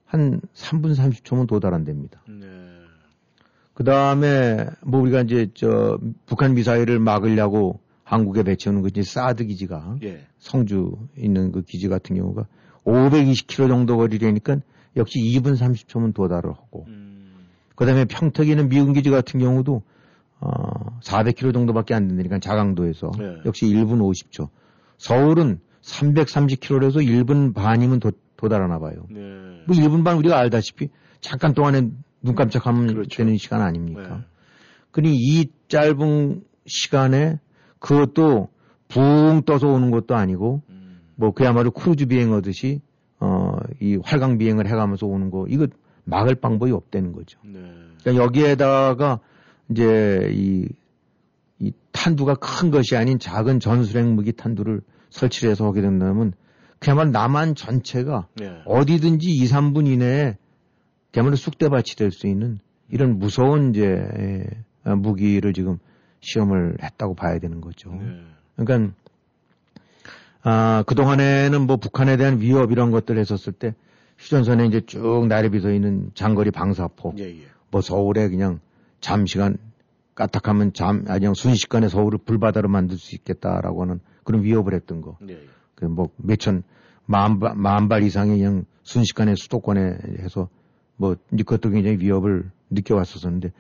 한 3분 30초면 도달한답니다. 네. 그 다음에 뭐 우리가 이제 저 북한 미사일을 막으려고 한국에 배치하는 그 이제 사드 기지가 예. 성주 있는 그 기지 같은 경우가 520km 정도 거리라니까 역시 2분 30초면 도달을 하고 음. 그 다음에 평택에 있는 미군 기지 같은 경우도 어 400km 정도밖에 안 된다니까 자강도에서 네. 역시 1분 50초 서울은 330km에서 1분 반이면 도, 도달하나 봐요. 네. 뭐 1분 반 우리가 알다시피 잠깐 동안에 눈 깜짝하면 그렇죠. 되는 시간 아닙니까? 네. 그니 이 짧은 시간에 그것도 붕 떠서 오는 것도 아니고 음. 뭐 그야말로 크루즈 비행하듯이 어 이 활강 비행을 해가면서 오는 거 이거 막을 방법이 없다는 거죠. 네. 그러니까 여기에다가 이제 이, 이 탄두가 큰 것이 아닌 작은 전술핵 무기 탄두를 설치를 해서 하게 된다면 그야말로 남한 전체가 네. 어디든지 2, 3분 이내에 그야말로 쑥대밭이 될 수 있는 이런 무서운 이제 에, 어, 무기를 지금 시험을 했다고 봐야 되는 거죠. 네. 그러니까 아, 그동안에는 뭐 북한에 대한 위협 이런 것들 했었을 때 휴전선에 이제 쭉 나래비 서 있는 장거리 방사포 예, 예. 뭐 서울에 그냥 잠시간 까딱하면 잠, 아니 그냥 순식간에 서울을 불바다로 만들 수 있겠다라고 하는 그런 위협을 했던 거. 예, 예. 그뭐 몇천 만, 발- 만발 이상의 그냥 순식간에 수도권에 해서 뭐 그것도 굉장히 위협을 느껴왔었었는데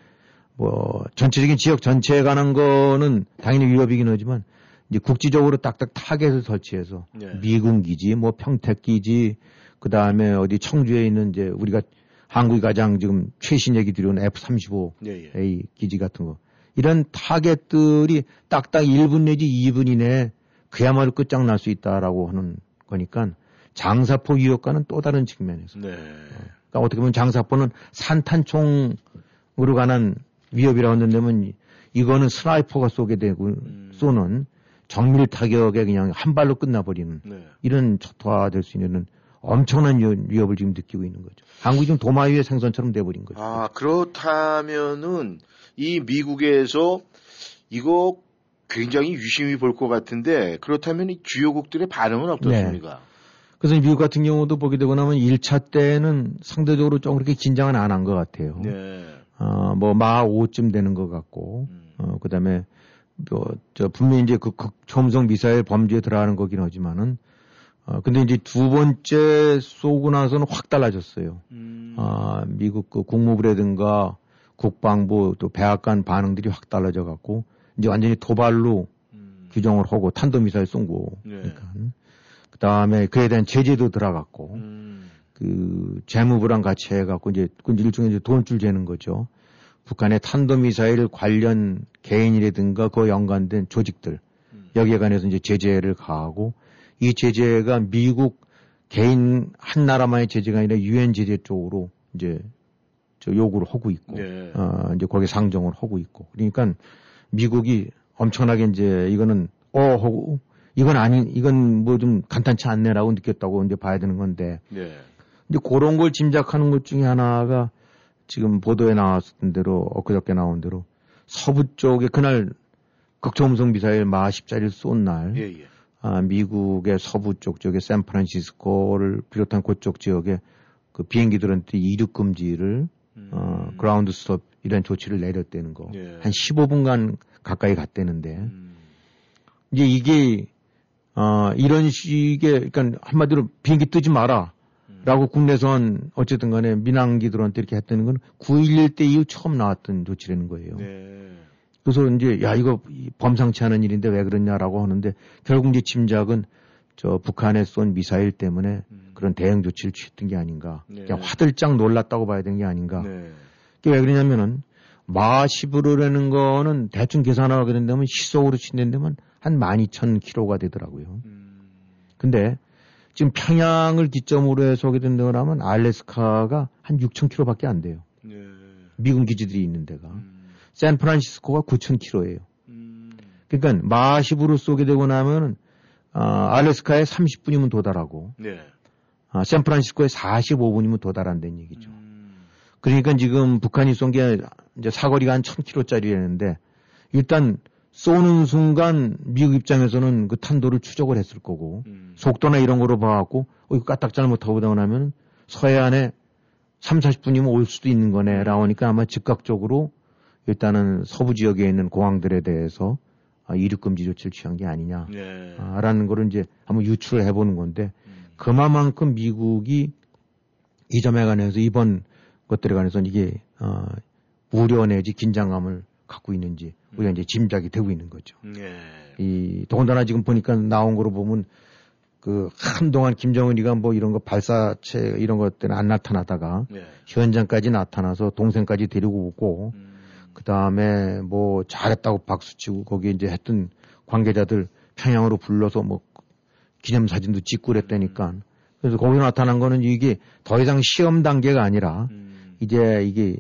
뭐 전체적인 지역 전체에 관한 거는 당연히 위협이긴 하지만 이제 국지적으로 딱딱 타겟을 설정해서 네. 미군 기지, 뭐 평택 기지, 그 다음에 어디 청주에 있는 이제 우리가 한국이 가장 지금 최신예기 들어온 F-35A 예, 예. 기지 같은 거. 이런 타겟들이 딱딱 1분 내지 2분 이내에 그야말로 끝장날 수 있다라고 하는 거니까 장사포 위협과는 또 다른 측면에서. 네. 그러니까 어떻게 보면 장사포는 산탄총으로 관한 위협이라고 한다면 이거는 sniper가 쏘게 되고 음. 쏘는 정밀 타격에 그냥 한 발로 끝나버리는 네. 이런 초토화될 수 있는 엄청난 위- 위협을 지금 느끼고 있는 거죠. 한국이 지금 도마 위의 생선처럼 돼버린 거죠. 아, 그렇다면은 이 미국에서 이거 굉장히 유심히 볼 것 같은데 그렇다면 이 주요국들의 반응은 어떻습니까? 그래서 미국 같은 경우도 보게 되고 나면 1차 때는 상대적으로 좀 그렇게 긴장은 안 한 것 같아요. 네. 어, 뭐, 마 5쯤 되는 것 같고, 음. 어, 그 다음에, 뭐, 저, 분명히 이제 그 극초음속 미사일 범죄에 들어가는 거긴 하지만은, 어, 근데 이제 두 번째 쏘고 나서는 확 달라졌어요. 음. 아, 미국 그 국무부라든가 국방부 또 백악관 반응들이 확 달라져 갖고, 이제 완전히 도발로 음. 규정을 하고 탄도미사일 쏜 거. 네. 그러니까. 그 다음에 그에 대한 제재도 들어갔고, 음. 그 재무부랑 같이 해갖고 이제 그 일종의 이제 돈줄 재는 거죠. 북한의 탄도미사일 관련 개인이라든가 그 연관된 조직들 음. 여기에 관해서 이제 제재를 가하고 이 제재가 미국 개인 한 나라만의 제재가 아니라 유엔 제재 쪽으로 이제 저 요구를 하고 있고, 네. 어, 이제 거기에 상정을 하고 있고. 그러니까 미국이 엄청나게 이제 이거는 어 하고 이건 아닌 이건 뭐 좀 간단치 않네라고 느꼈다고 이제 봐야 되는 건데 네. 이제 그런 걸 짐작하는 것 중에 하나가 지금 보도에 나왔던 대로 엊그저께 나온 대로 서부 쪽에 그날 극초음속 미사일 마 10짜리를 쏜날 예, 예. 아, 미국의 서부 쪽 지역에 샌프란시스코를 비롯한 그쪽 지역에 그 비행기들한테 이륙 금지를 어, 그라운드 스톱 이런 조치를 내렸다는 거. 음. 예. 한 15분간 가까이 갔대는데 음. 이제 이게 어, 이런 식의 그러니까 한마디로 비행기 뜨지 마라. 음. 라고 국내선 어쨌든 간에 민항기들한테 이렇게 했다는 건 9.11 때 이후 처음 나왔던 조치라는 거예요. 네. 그래서 이제 야 이거 이 범상치 않은 일인데 왜 그러냐라고 하는데 결국 이제 짐작은 저 북한에 쏜 미사일 때문에 그런 대응 조치를 취했던 게 아닌가. 네. 그냥 화들짝 놀랐다고 봐야 되는 게 아닌가. 네. 그게 왜 그러냐면은 마시브르라는 거는 대충 계산하게 된다면 시속으로 친다면 한 12,000km가 되더라고요. 근데 지금 평양을 기점으로 해서 오게 된다고 하면 알래스카가 한 6,000km밖에 안 돼요. 네. 미군 기지들이 있는 데가. 음. 샌프란시스코가 9,000km예요. 그러니까 마시브로 쏘게 되고 나면은 아, 알래스카에 30분이면 도달하고 네. 아, 샌프란시스코에 45분이면 도달한다는 얘기죠. 음. 그러니까 지금 북한이 쏜 게 이제 사거리가 한 1000km짜리라는데 일단 쏘는 순간 미국 입장에서는 그 탄도를 추적을 했을 거고 음. 속도나 이런 거로 봐갖고 어, 이거 까딱 잘못하고 나면 서해안에 3, 40분이면 올 수도 있는 거네 라고 하니까 아마 즉각적으로 일단은 서부 지역에 있는 공항들에 대해서 아, 이륙 금지 조치를 취한 게 아니냐 네. 아, 라는 거를 이제 한번 유출을 해보는 건데 음. 그만큼 미국이 이 점에 관해서 이번 것들에 관해서 이게 어, 우려 내지 긴장감을 갖고 있는지 우리가 이제 짐작이 되고 있는 거죠. 네. 이 더군다나 지금 보니까 나온 거로 보면 그 한동안 김정은이가 뭐 이런 거 발사체 이런 것들은 안 나타나다가 네. 현장까지 나타나서 동생까지 데리고 오고 음. 그 다음에 뭐 잘했다고 박수치고 거기에 이제 했던 관계자들 평양으로 불러서 뭐 기념 사진도 찍고 그랬다니까. 그래서 거기 나타난 거는 이게 더 이상 시험 단계가 아니라 음. 이제 이게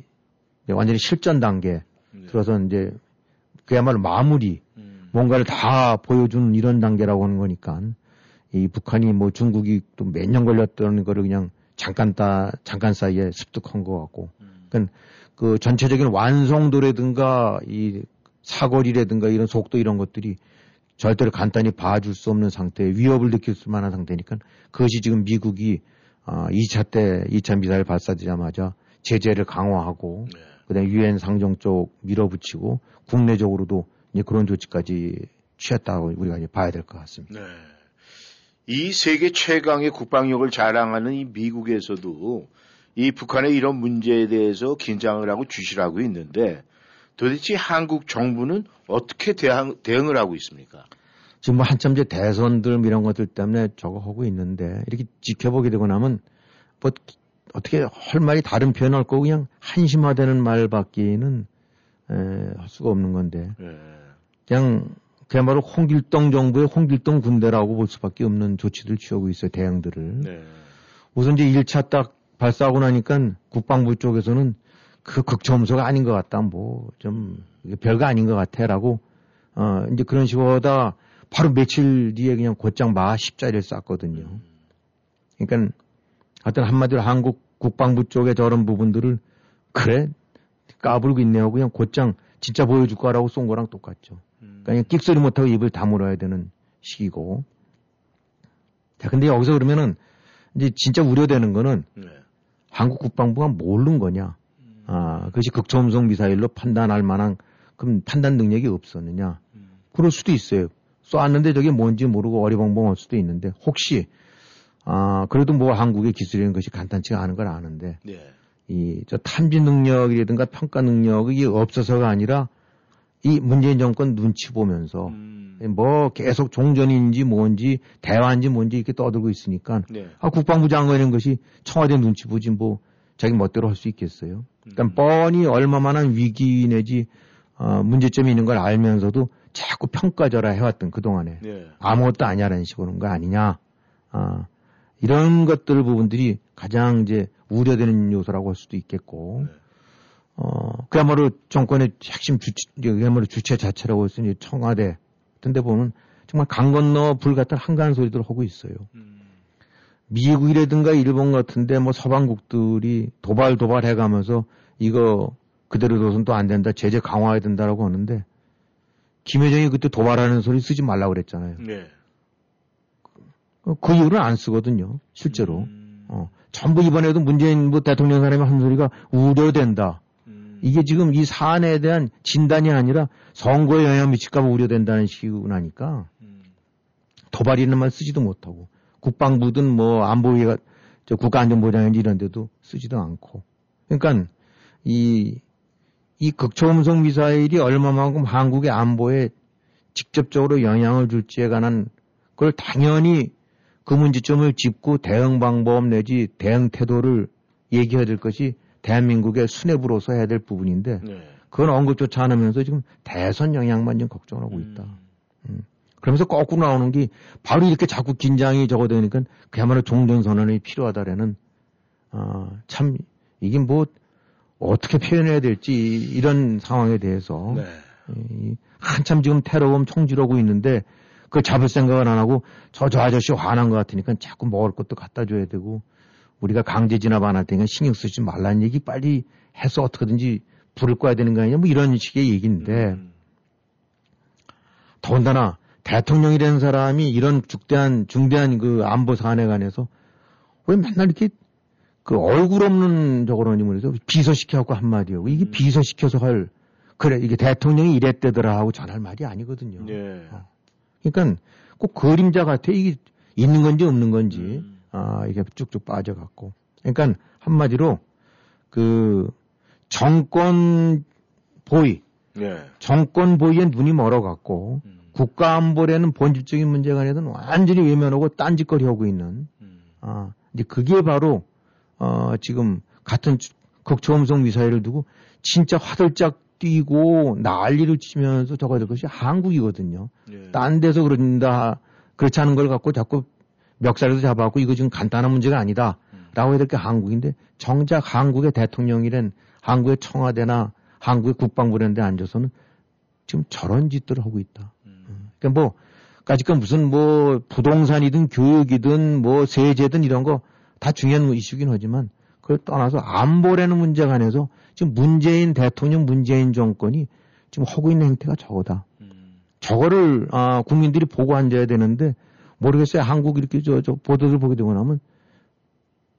완전히 실전 단계 네. 들어서 이제 그야말로 마무리 음. 뭔가를 다 보여주는 이런 단계라고 하는 거니까 이 북한이 뭐 중국이 또 몇 년 걸렸던 거를 그냥 잠깐 따 잠깐 사이에 습득한 것 같고 음. 그러니까 그 전체적인 완성도라든가 이 사거리라든가 이런 속도 이런 것들이 절대로 간단히 봐줄 수 없는 상태, 위협을 느낄 수 만한 상태니까 그것이 지금 미국이 아, 2차 때 2차 미사일 발사되자마자 제재를 강화하고 네. 그다음에 유엔 상정 쪽 밀어붙이고 국내적으로도 이제 그런 조치까지 취했다고 우리가 이제 봐야 될 것 같습니다. 네. 이 세계 최강의 국방력을 자랑하는 이 미국에서도 이 북한의 이런 문제에 대해서 긴장을 하고 주시하고 있는데 도대체 한국 정부는 어떻게 대항, 대응을 하고 있습니까? 지금 뭐 한참 이제 대선들 뭐 이런 것들 때문에 저거 하고 있는데 이렇게 지켜보게 되고 나면 뭐 어떻게 할 말이 다른 표현 할 거고 그냥 한심화되는 말밖에는 에, 할 수가 없는 건데 네. 그냥 그야말로 홍길동 정부의 홍길동 군대라고 볼 수밖에 없는 조치들 취하고 있어요 대응들을 네. 우선 이제 1차 딱 발사하고 나니까 국방부 쪽에서는 그 극초음소가 아닌 것 같다 뭐 좀 별거 아닌 것 같아라고 어 이제 그런 식으로 하다 바로 며칠 뒤에 그냥 곧장 마 10짜리를 쐈거든요. 그러니까 하여튼 한마디로 한국 국방부 쪽의 저런 부분들을 그래 까불고 있네 하고 그냥 곧장 진짜 보여줄 거라고 쏜 거랑 똑같죠. 그러니까 그냥 끽소리 못하고 입을 다물어야 되는 시기고. 자, 근데 여기서 그러면은 이제 진짜 우려되는 거는 네. 한국 국방부가 모르는 거냐. 아, 그것이 극초음속 미사일로 판단할 만한 그럼 판단 능력이 없었느냐. 그럴 수도 있어요. 쏘았는데 저게 뭔지 모르고 어리벙벙할 수도 있는데 혹시 아, 그래도 뭐 한국의 기술이라는 것이 간단치가 않은 걸 아는데 네. 이저 탐지 능력이라든가 평가 능력이 없어서가 아니라 이 문재인 정권 눈치 보면서 음. 뭐 계속 종전인지 뭔지 대화인지 뭔지 이렇게 떠들고 있으니까 네. 아, 국방부 장관이라는 것이 청와대 눈치 보지 뭐 자기 멋대로 할 수 있겠어요. 그러니까 뻔히 얼마만한 위기 내지 어, 문제점이 있는 걸 알면서도 자꾸 평가절하 해왔던 그동안에 예. 아무것도 아니야라는 식으로 거 아니냐. 아, 이런 것들 부분들이 가장 이제 우려되는 요소라고 할 수도 있겠고, 네. 어, 그야말로 정권의 핵심 주체, 그야말로 주체 자체라고 해서 이제 청와대 같은 데 보면 정말 강 건너 불 같은 한가한 소리들 하고 있어요. 음. 미국이라든가 일본 같은데 뭐 서방국들이 도발 도발 해가면서 이거 그대로 둬선 또 안 된다 제재 강화해야 된다라고 하는데 김여정이 그때 도발하는 소리 쓰지 말라고 그랬잖아요. 예. 그 이후로는 안 쓰거든요. 실제로. 음. 어, 전부 이번에도 문재인 뭐 대통령 사람이 한 소리가 우려된다. 음. 이게 지금 이 사안에 대한 진단이 아니라 선거에 영향 미칠까봐 우려된다는 식으로 나니까 음. 도발이는 말 쓰지도 못하고 국방부든 뭐 안보위가 저 국가안전보장인지 이런 데도 쓰지도 않고 그러니까 이, 이 극초음속 미사일이 얼마만큼 한국의 안보에 직접적으로 영향을 줄지에 관한 그걸 당연히 그 문제점을 짚고 대응 방법 내지 대응 태도를 얘기해야 될 것이 대한민국의 수뇌부로서 해야 될 부분인데 네. 그건 언급조차 안 하면서 지금 대선 영향만 좀 걱정하고 있다. 음. 그러면서 거꾸로 나오는 게 바로 이렇게 자꾸 긴장이 적어되니까 그야말로 종전선언이 필요하다라는 어, 참 이게 뭐 어떻게 표현해야 될지 이런 상황에 대해서 네. 이, 한참 지금 테러범 총질하고 있는데 그 잡을 생각을 안 하고 저 저 아저씨 화난 것 같으니까 자꾸 먹을 것도 갖다 줘야 되고 우리가 강제 진압 안 할 테니까 신경 쓰지 말라는 얘기 빨리 해서 어떻게든지 불을 꺼야 되는 거 아니냐 뭐 이런 식의 얘기인데 음. 더군다나 대통령이 된 사람이 이런 중대한 중대한 그 안보 사안에 관해서 왜 맨날 이렇게 그 얼굴 없는 저거라니 뭐래서 비서시켜갖고 한마디 하고 이게 음. 비서시켜서 할 그래 이게 대통령이 이랬대더라 하고 전할 말이 아니거든요. 예. 어. 그러니까 꼭 그림자 같아 이게 있는 건지 없는 건지 음. 아 이게 쭉쭉 빠져갖고 그러니까 한마디로 그 정권 보위 예. 정권 보위에 눈이 멀어갖고 음. 국가 안보라는 본질적인 문제가 아니라 완전히 외면하고 딴짓거리 하고 있는 음. 아 이제 그게 바로 어 지금 같은 주- 극초음속 미사일을 두고 진짜 화들짝 뛰고 난리를 치면서 저거 될 것이 한국이거든요. 예. 딴 데서 그런다 그렇지 않은 걸 갖고 자꾸 멱살에서 잡아갖고 이거 지금 간단한 문제가 아니다. 음. 라고 해야 될 게 한국인데 정작 한국의 대통령이란 한국의 청와대나 한국의 국방부라는 데 앉아서는 지금 저런 짓들을 하고 있다. 음. 그러니까 뭐 까짓건 무슨 뭐 부동산이든 교육이든 뭐 세제든 이런 거 다 중요한 이슈긴 하지만 그걸 떠나서 안보라는 문제에 관해서 지금 문재인 대통령 문재인 정권이 지금 하고 있는 행태가 저거다. 음. 저거를 아, 국민들이 보고 앉아야 되는데 모르겠어요. 한국 이렇게 저, 저 보도를 보게 되고 나면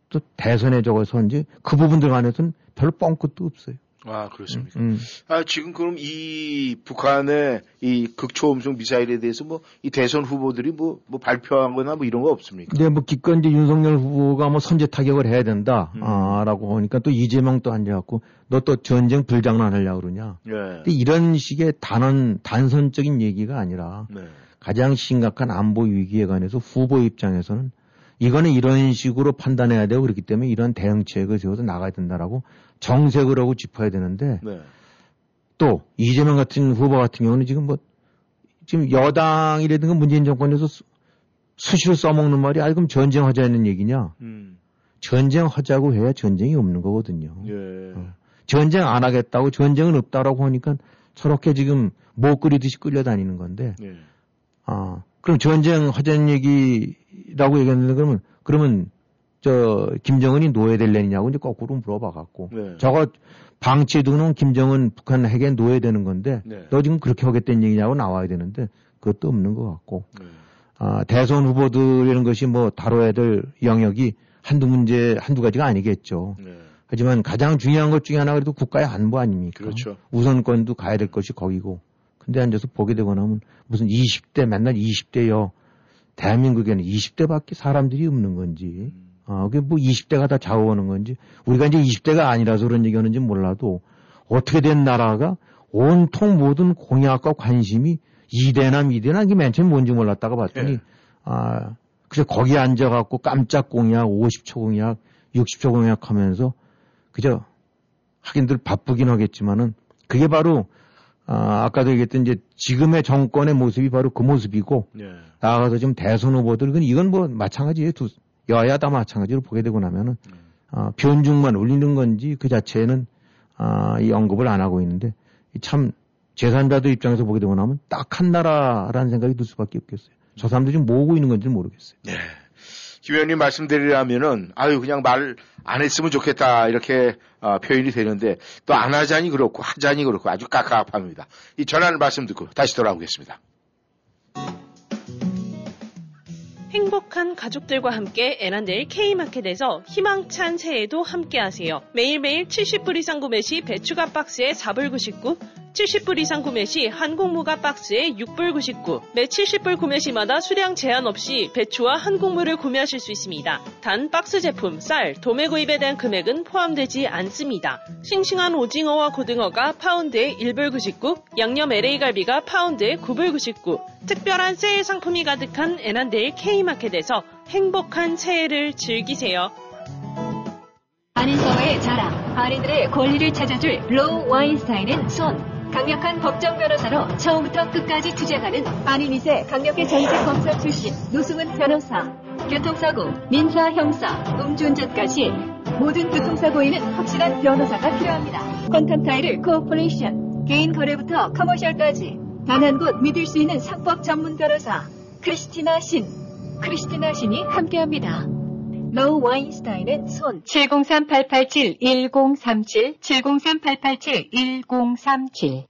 또 대선에 저거서 이제 그 부분들 관해서는 별로 뻥끗도 없어요. 아, 그렇습니까? 음. 아, 지금 그럼 이 북한의 이 극초음속 미사일에 대해서 뭐 이 대선 후보들이 뭐, 뭐 발표한 거나 뭐 이런 거 없습니까? 근데 뭐 기껏 이제 윤석열 후보가 뭐 선제 타격을 해야 된다. 음. 아, 라고 하니까 또 이재명 또 앉아갖고 너 또 전쟁 불장난 하려고 그러냐. 예. 근데 이런 식의 단언, 단선적인 얘기가 아니라 네. 가장 심각한 안보 위기에 관해서 후보 입장에서는 이거는 이런 식으로 판단해야 되고 그렇기 때문에 이런 대응책을 세워서 나가야 된다라고 정색을 하고 짚어야 되는데 네. 또 이재명 같은 후보 같은 경우는 지금 뭐 지금 여당이라든가 문재인 정권에서 수, 수시로 써먹는 말이 아 그럼 전쟁하자는 얘기냐 음. 전쟁하자고 해야 전쟁이 없는 거거든요 예. 어. 전쟁 안 하겠다고 전쟁은 없다라고 하니까 저렇게 지금 못 끓이듯이 끌려다니는 건데 예. 아 그럼 전쟁 하자는 얘기라고 얘기했는데 그러면 그러면 저 김정은이 노예될래냐고 이제 거꾸로 물어봐 갖고 네. 저거 방치해두는 김정은 북한 핵에 노예되는 건데 네. 너 지금 그렇게 하겠다는 얘기냐고 나와야 되는데 그것도 없는 것 같고 네. 아, 대선 후보들이라는 것이 뭐 다뤄야 될 영역이 한두 문제 한두 가지가 아니겠죠. 네. 하지만 가장 중요한 것 중에 하나가 그래도 국가의 안보 아닙니까? 그렇죠. 우선권도 가야 될 것이 거기고. 근데 앉아서 보게 되고 나면 무슨 20대 맨날 20대요. 대한민국에는 20대밖에 사람들이 없는 건지. 음. 아, 그게 뭐 20대가 다 좌우하는 건지. 우리가 이제 20대가 아니라서 그런 얘기 하는지 몰라도 어떻게 된 나라가 온통 모든 공약과 관심이 2대나 미대나 이게 맨 처음 뭔지 몰랐다가 봤더니 예. 아, 그래서 거기에 앉아갖고 깜짝 공약, 50초 공약, 60초 공약 하면서 그저 하긴들 바쁘긴 하겠지만은 그게 바로 아, 아까도 얘기했던 이제 지금의 정권의 모습이 바로 그 모습이고 네. 나아가서 지금 대선 후보들 이건 이건 뭐 마찬가지예요. 두 여야 다 마찬가지로 보게 되고 나면은 아, 변중만 올리는 건지 그 자체는 아, 이 언급을 안 하고 있는데 이참 재산자들 입장에서 보게 되고 나면 딱 한 나라라는 생각이 들 수밖에 없겠어요. 저 사람들 지금 뭐 하고 있는 건지 는 모르겠어요. 네. 김 의원님 말씀드리려면은 아유 그냥 말 안 했으면 좋겠다 이렇게 어, 표현이 되는데 또 안 하자니 그렇고 하자니 그렇고 아주 깝깝합니다. 이 전하는 말씀 듣고 다시 돌아오겠습니다. 행복한 가족들과 함께 에란델 K마켓에서 희망찬 새해도 함께하세요. 매일매일 70불 이상 구매 시 배추가 박스에 4불 99, 70불 이상 구매 시 한국무가 박스에 6불 99, 매 70불 구매 시마다 수량 제한 없이 배추와 한국무를 구매하실 수 있습니다. 단 박스 제품, 쌀, 도매 구입에 대한 금액은 포함되지 않습니다. 싱싱한 오징어와 고등어가 파운드에 1불 99, 양념 LA 갈비가 파운드에 9불 99, 특별한 새해 상품이 가득한 에난데일 K마켓에서 행복한 새해를 즐기세요. 한인사회의 자랑, 한인들의 권리를 찾아줄 로우 와인스타인은 손. 강력한 법정 변호사로 처음부터 끝까지 투쟁하는 한인 2세 강력의 전직 검사 출신 노승은 변호사. 교통사고, 민사, 형사, 음주운전까지 모든 교통사고에는 확실한 변호사가 필요합니다. 컨탄타이를 corporation, 개인 거래부터 commercial까지 단 한 곳 믿을 수 있는 상법 전문 변호사 크리스티나 신. 크리스티나 신이 함께합니다. 로우 와인스타인은 손 703-887-1037 703-887-1037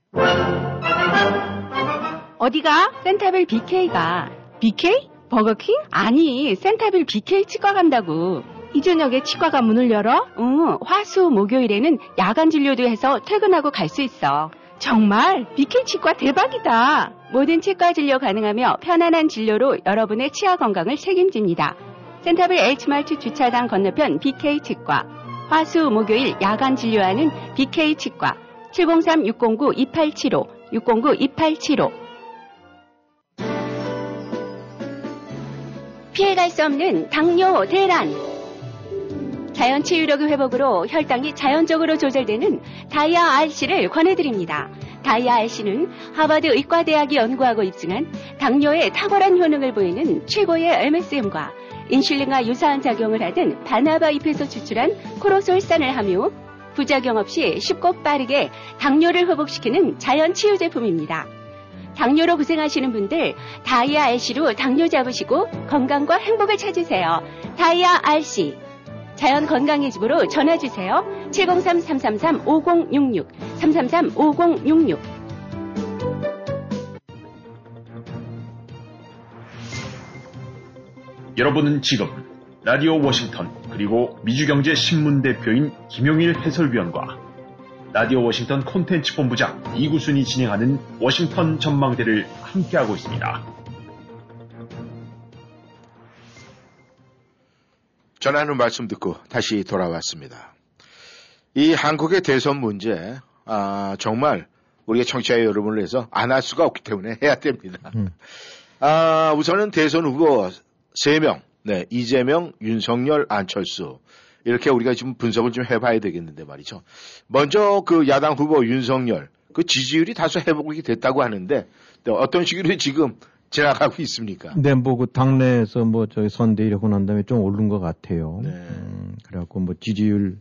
어디가? 센타빌 BK가. BK? 버거킹? 아니, 센타빌 BK 치과 간다고. 이 저녁에 치과가 문을 열어? 응, 화수 목요일에는 야간 진료도 해서 퇴근하고 갈 수 있어. 정말? BK 치과 대박이다. 모든 치과 진료 가능하며 편안한 진료로 여러분의 치아 건강을 책임집니다. 센타빌 H마트 주차장 건너편 BK 치과. 화수 목요일 야간 진료하는 BK 치과. 703-609-2875, 609-2875. 피해갈 수 없는 당뇨 대란. 자연 치유력의 회복으로 혈당이 자연적으로 조절되는 다이아 RC를 권해드립니다. 다이아 RC는 하버드 의과대학이 연구하고 입증한 당뇨에 탁월한 효능을 보이는 최고의 MSM과 인슐린과 유사한 작용을 하던 바나바 잎에서 추출한 코로솔산을 함유, 부작용 없이 쉽고 빠르게 당뇨를 회복시키는 자연 치유 제품입니다. 당뇨로 고생하시는 분들 다이아 RC로 당뇨 잡으시고 건강과 행복을 찾으세요. 다이아 RC 자연 건강의 집으로 전화 주세요. 703-333-5066 333-5066 여러분은 지금 라디오 워싱턴 그리고 미주경제 신문 대표인 김용일 해설위원과 라디오 워싱턴 콘텐츠 본부장 이구순이 진행하는 워싱턴 전망대를 함께하고 있습니다. 전하는 말씀 듣고 다시 돌아왔습니다. 이 한국의 대선 문제, 아, 정말 우리가 청취자 여러분을 위해서 안 할 수가 없기 때문에 해야 됩니다. 음. 아, 우선은 대선 후보 3명, 네, 이재명, 윤석열, 안철수. 이렇게 우리가 지금 분석을 좀 해봐야 되겠는데 말이죠. 먼저 그 야당 후보 윤석열, 그 지지율이 다소 회복이 됐다고 하는데, 또 어떤 식으로 지금 지나가고 있습니까? 근데 뭐그 당내에서 뭐 저희 선대위 하고 난 다음에 좀 오른 것 같아요. 네. 음, 그래갖고 뭐 지지율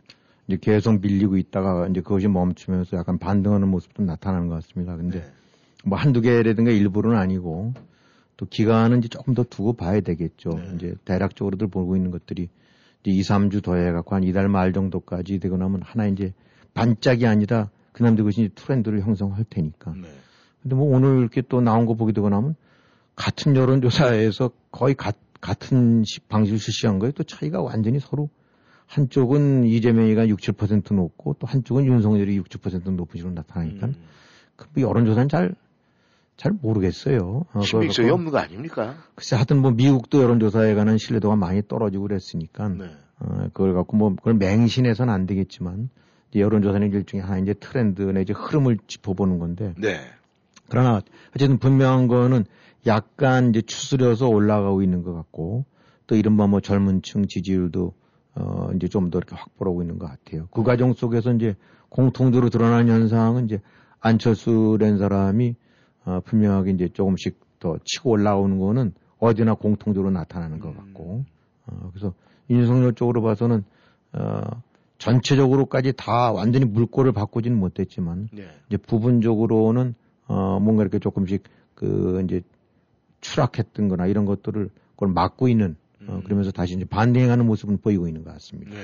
이제 계속 밀리고 있다가 이제 그것이 멈추면서 약간 반등하는 모습도 나타나는 것 같습니다. 근데 네. 뭐 한두 개라든가 일부는 아니고 또 기간은 이제 조금 더 두고 봐야 되겠죠. 네. 이제 대략적으로들 보고 있는 것들이 이제 2, 3주 더 해갖고 한 이달 말 정도까지 되고 나면 하나 이제 반짝이 아니라 그남들 것이 이제 트렌드를 형성할 테니까. 네. 근데 뭐 오늘 이렇게 또 나온 거 보게 되고 나면 같은 여론조사에서 거의 가- 같은 시- 방식을 실시한 거에 또 차이가 완전히 서로 한쪽은 이재명이가 6, 7% 높고 또 한쪽은 윤석열이 6, 7% 높은 식으로 나타나니까 음. 그 여론조사는 잘, 잘 모르겠어요. 어, 신빙성이 없는 거 아닙니까? 글쎄 하여튼 뭐 미국도 여론조사에 관한 신뢰도가 많이 떨어지고 그랬으니까 네. 어, 그걸 갖고 뭐 그걸 맹신해서는 안 되겠지만 이제 여론조사는 일종의 하나 이제 트렌드 내지 흐름을 짚어보는 건데 네. 그러나 어쨌든 분명한 거는 약간 이제 추스려서 올라가고 있는 것 같고 또 이른바 뭐 젊은층 지지율도 어 이제 좀 더 이렇게 확보하고 있는 것 같아요. 그 과정 속에서 이제 공통적으로 드러나는 현상은 이제 안철수라는 사람이 어, 분명하게 이제 조금씩 더 치고 올라오는 거는 어디나 공통적으로 나타나는 것 같고 어, 그래서 윤석열 쪽으로 봐서는 어, 전체적으로까지 다 완전히 물꼬를 바꾸지는 못했지만 네. 이제 부분적으로는 어, 뭔가 이렇게 조금씩 그 이제 추락했던 거나 이런 것들을 그걸 막고 있는 어, 그러면서 다시 이제 반대행하는 모습은 보이고 있는 것 같습니다. 네.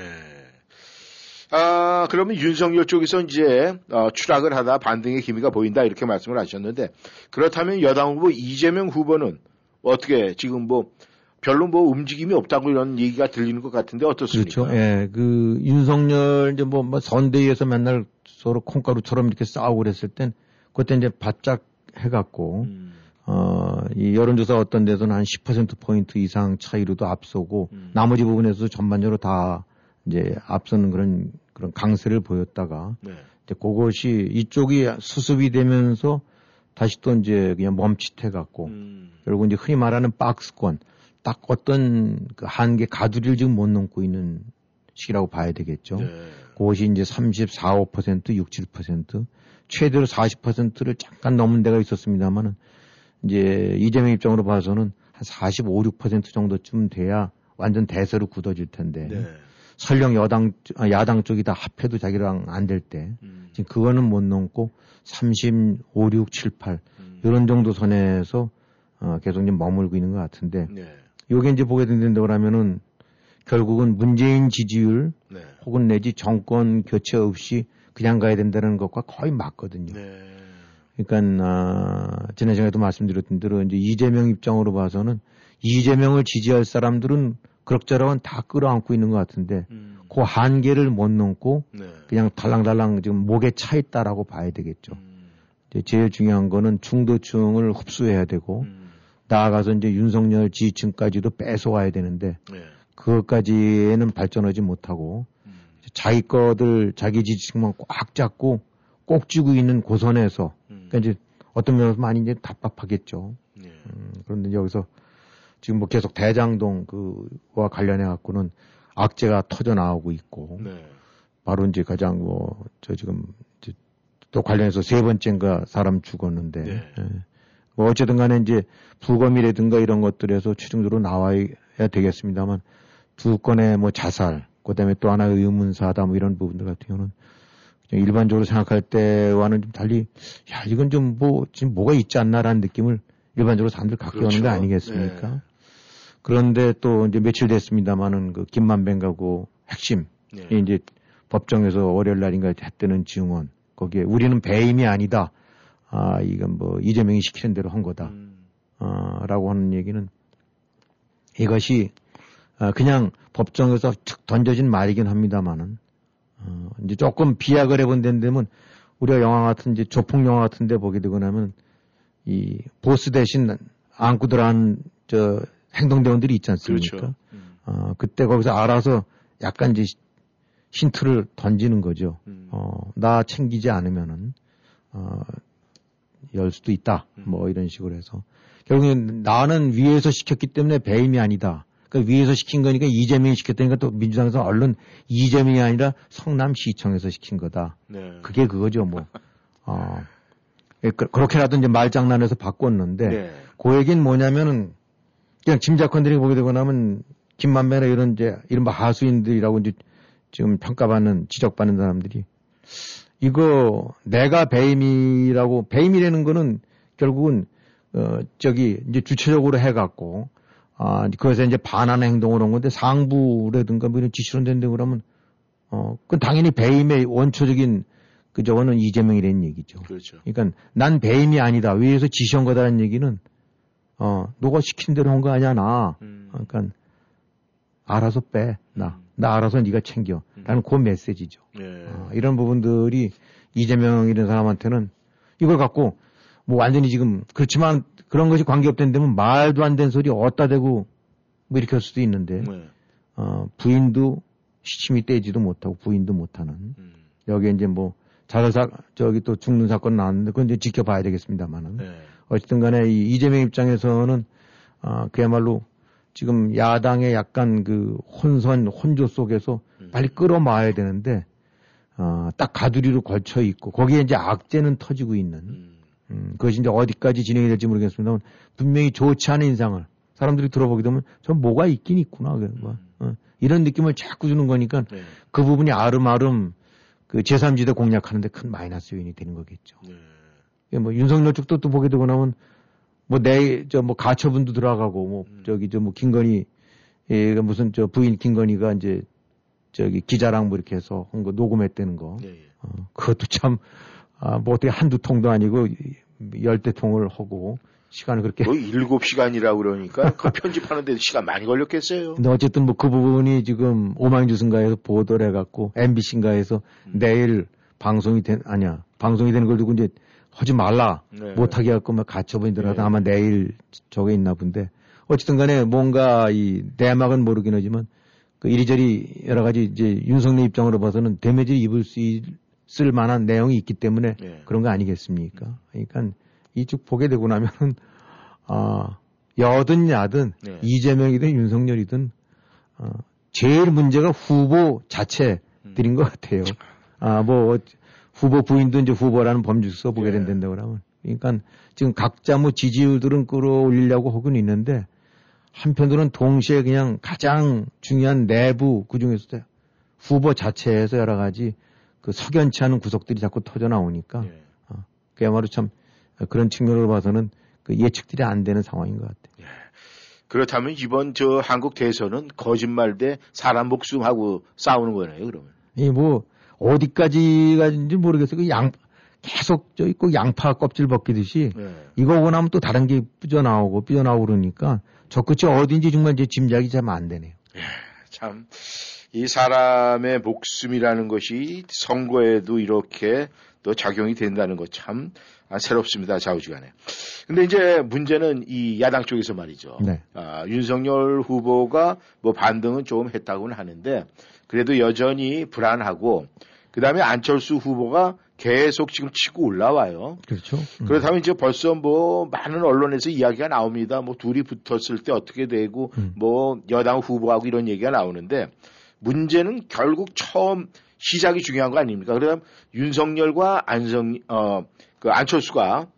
아, 그러면 윤석열 쪽에서 이제 어, 추락을 하다 반등의 기미가 보인다 이렇게 말씀을 하셨는데 그렇다면 여당 후보 이재명 후보는 어떻게 지금 뭐 별로 뭐 움직임이 없다고 이런 얘기가 들리는 것 같은데 어떻습니까? 그렇죠. 예, 그 윤석열 이제 뭐, 뭐 선대위에서 맨날 서로 콩가루처럼 이렇게 싸우고 그랬을 땐 그때 이제 바짝 해갖고 음. 어, 이 여론조사 어떤 데서는 한 10%포인트 이상 차이로도 앞서고 음. 나머지 부분에서 전반적으로 다 이제 앞서는 그런 그런 강세를 보였다가 네. 이제 그것이 이쪽이 수습이 되면서 다시 또 이제 그냥 멈칫해 갖고 음. 결국 이제 흔히 말하는 박스권 딱 어떤 그 한계 가두리를 지금 못 넘고 있는 시기라고 봐야 되겠죠. 네. 그것이 이제 34, 5%, 6, 7% 최대로 40%를 잠깐 넘은 데가 있었습니다만은 이제 이재명 입장으로 봐서는 한 45, 6% 정도쯤 돼야 완전 대세로 굳어질 텐데 네. 설령 여당 아, 야당 쪽이 다 합해도 자기랑 안 될때 음. 지금 그거는 못 넘고 35, 6, 7, 8 음. 이런 정도 선에서 어, 계속 좀 머물고 있는 것 같은데 네. 요게 이제 보게 된다고 그러면은 결국은 문재인 지지율 네. 혹은 내지 정권 교체 없이 그냥 가야 된다는 것과 거의 맞거든요. 네. 그러니까 아, 지난 시간에도 말씀드렸던 대로 이제 이재명 입장으로 봐서는 이재명을 지지할 사람들은 그럭저럭은 다 끌어안고 있는 것 같은데 음. 그 한계를 못 넘고 네. 그냥 달랑달랑 지금 목에 차 있다라고 봐야 되겠죠. 음. 이제 제일 중요한 거는 중도층을 흡수해야 되고 음. 나아가서 이제 윤석열 지지층까지도 뺏어와야 되는데 네. 그것까지는 발전하지 못하고 음. 자기 거들 자기 지지층만 꽉 잡고 꼭 쥐고 있는 고선에서 음. 그러니까 이제 어떤 면에서 많이 이제 답답하겠죠. 네. 음, 그런데 여기서 지금 뭐 계속 대장동 그와 관련해 갖고는 악재가 터져 나오고 있고 네. 바로 이제 가장 뭐 저 지금 이제 또 관련해서 세 번째인가 사람 죽었는데 네. 예. 뭐 어쨌든 간에 이제 부검이라든가 이런 것들에서 최종적으로 나와야 되겠습니다만 두 건의 뭐 자살 그다음에 또 하나 의문사다 뭐 이런 부분들 같은 경우는 일반적으로 생각할 때와는 좀 달리 야 이건 좀 뭐 지금 뭐가 있지 않나라는 느낌을 일반적으로 사람들 갖게 오는 그렇죠. 거 아니겠습니까? 네. 그런데 또 이제 며칠 됐습니다마는 그 김만배 가고 핵심 네. 이 이제 법정에서 월요일 날인가 했다는 증언 거기에 우리는 배임이 아니다. 아 이건 뭐 이재명이 시키는 대로 한 거다. 음. 아,라고 하는 얘기는 이것이 아, 그냥 법정에서 툭 던져진 말이긴 합니다만은 어, 이제 조금 비약을 해본 데면 우리가 영화 같은 이제 조폭 영화 같은 데 보게 되고 나면 이 보스 대신 안고 들어간 저 행동대원들이 있지 않습니까? 그렇죠. 음. 어, 그때 거기서 알아서 약간 이제 힌트를 던지는 거죠. 음. 어, 나 챙기지 않으면은, 어, 열 수도 있다. 음. 뭐 이런 식으로 해서. 결국엔 나는 위에서 시켰기 때문에 배임이 아니다. 그 위에서 시킨 거니까 이재명이 시켰다니까 또 민주당에서 얼른 이재명이 아니라 성남시청에서 시킨 거다. 네. 그게 그거죠, 뭐. 어. 예, 그- 그렇게라도 이제 말장난에서 바꿨는데, 네. 그 얘기는 뭐냐면은, 그냥 짐작컨들이 보게 되고 나면, 김만배나 이런 이제, 이른바 하수인들이라고 이제 지금 평가받는, 지적받는 사람들이, 이거 내가 배임이라고, 배임이라는 거는 결국은, 어, 저기, 이제 주체적으로 해갖고, 아, 그래서 이제 반하는 행동을 한 건데, 상부라든가 뭐 이런 지시로 된데 그러면, 어, 그건 당연히 배임의 원초적인 그 저거는 이재명이라는 얘기죠. 그렇죠. 그러니까 난 배임이 아니다. 위에서 지시한 거다라는 얘기는 어 너가 시킨 대로 한 거 아니야 나. 음. 그러니까 알아서 빼 나. 음. 나 알아서 네가 챙겨. 라는 그 메시지죠. 네. 어, 이런 부분들이 이재명이라는 사람한테는 이걸 갖고 뭐 완전히 지금 그렇지만 그런 것이 관계없던 데면 말도 안 되는 소리 어디다 대고 뭐 이렇게 할 수도 있는데 네. 어, 부인도 시침이 떼지도 못하고 부인도 못하는 음. 여기에 이제 뭐 자살사 저기 또 죽는 사건 나왔는데 그건 이제 지켜봐야 되겠습니다만은 네. 어쨌든 간에 이 이재명 입장에서는 아 그야말로 지금 야당의 약간 그 혼선 혼조 속에서 음. 빨리 끌어마야 되는데 어, 딱 가두리로 걸쳐 있고 거기에 이제 악재는 터지고 있는 음, 그것이 이제 어디까지 진행이 될지 모르겠습니다만 분명히 좋지 않은 인상을 사람들이 들어보게 되면 전 뭐가 있긴 있구나 뭐, 어, 이런 느낌을 자꾸 주는 거니까 네. 그 부분이 아름아름 그 제3지대 공략하는데 큰 마이너스 요인이 되는 거겠죠. 네. 예, 뭐 윤석열 쪽도 또 보게 되고 나면 뭐 내 저 뭐 가처분도 들어가고 뭐 음. 저기 저 뭐 김건희 예, 그 무슨 저 부인 김건희가 이제 저기 기자랑 뭐 이렇게 해서 한 거 녹음했다는 거. 예, 예. 어, 그것도 참, 아, 뭐 어떻게 한두 통도 아니고 열대 통을 하고 시간을 그렇게. 뭐 일곱 시간이라고 그러니까 그 편집하는데 시간 많이 걸렸겠어요. 근데 어쨌든 뭐 그 부분이 지금 오마이뉴스인가에서 보도를 해갖고 MBC인가에서 음. 내일 방송이 된, 아니야. 방송이 되는 걸 두고 이제 하지 말라. 네. 못하게 갖고 막 가처분이 들어가다 네. 아마 내일 저게 있나 본데. 어쨌든 간에 뭔가 이 내막은 모르긴 하지만 그 이리저리 여러 가지 이제 윤석열 입장으로 봐서는 데미지를 입을 수 있을 만한 내용이 있기 때문에 네. 그런 거 아니겠습니까? 그러니까 이쪽 보게 되고 나면은 아 여든 야든 네. 이재명이든 윤석열이든 어, 제일 문제가 후보 자체들인 것 같아요. 아 뭐 후보 부인도 이제 후보라는 범주서 보게 네. 된다고 그러면 그러니까 지금 각자 뭐 지지율들은 끌어올리려고 하고는 있는데 한편으로는 동시에 그냥 가장 중요한 내부 그 중에서도 후보 자체에서 여러 가지 그 석연치 않은 구석들이 자꾸 터져 나오니까 예. 어, 그야말로 참 그런 측면으로 봐서는 그 예측들이 안 되는 상황인 것 같아요. 그렇다면 이번 저 한국 대선은 거짓말 대 사람 목숨하고 싸우는 거네요, 그러면. 이뭐 어디까지가 인지 모르겠어요. 그 양 계속 저 있고 양파 껍질 벗기듯이 네. 이거 오고 나면 또 다른 게 삐져나오고 삐져나오고 그러니까 저 끝이 어딘지 정말 이제 짐작이 잘안 되네요. 참, 이 사람의 목숨이라는 것이 선거에도 이렇게 또 작용이 된다는 것참 아, 새롭습니다. 좌우지간에. 근데 이제 문제는 이 야당 쪽에서 말이죠. 네. 아, 윤석열 후보가 뭐 반등은 좀 했다고는 하는데 그래도 여전히 불안하고 그 다음에 안철수 후보가 계속 지금 치고 올라와요. 그렇죠. 음. 그렇다면 이제 벌써 뭐 많은 언론에서 이야기가 나옵니다. 뭐 둘이 붙었을 때 어떻게 되고 음. 뭐 여당 후보하고 이런 얘기가 나오는데 문제는 결국 처음 시작이 중요한 거 아닙니까? 그러면 윤석열과 안성 어그 안철수가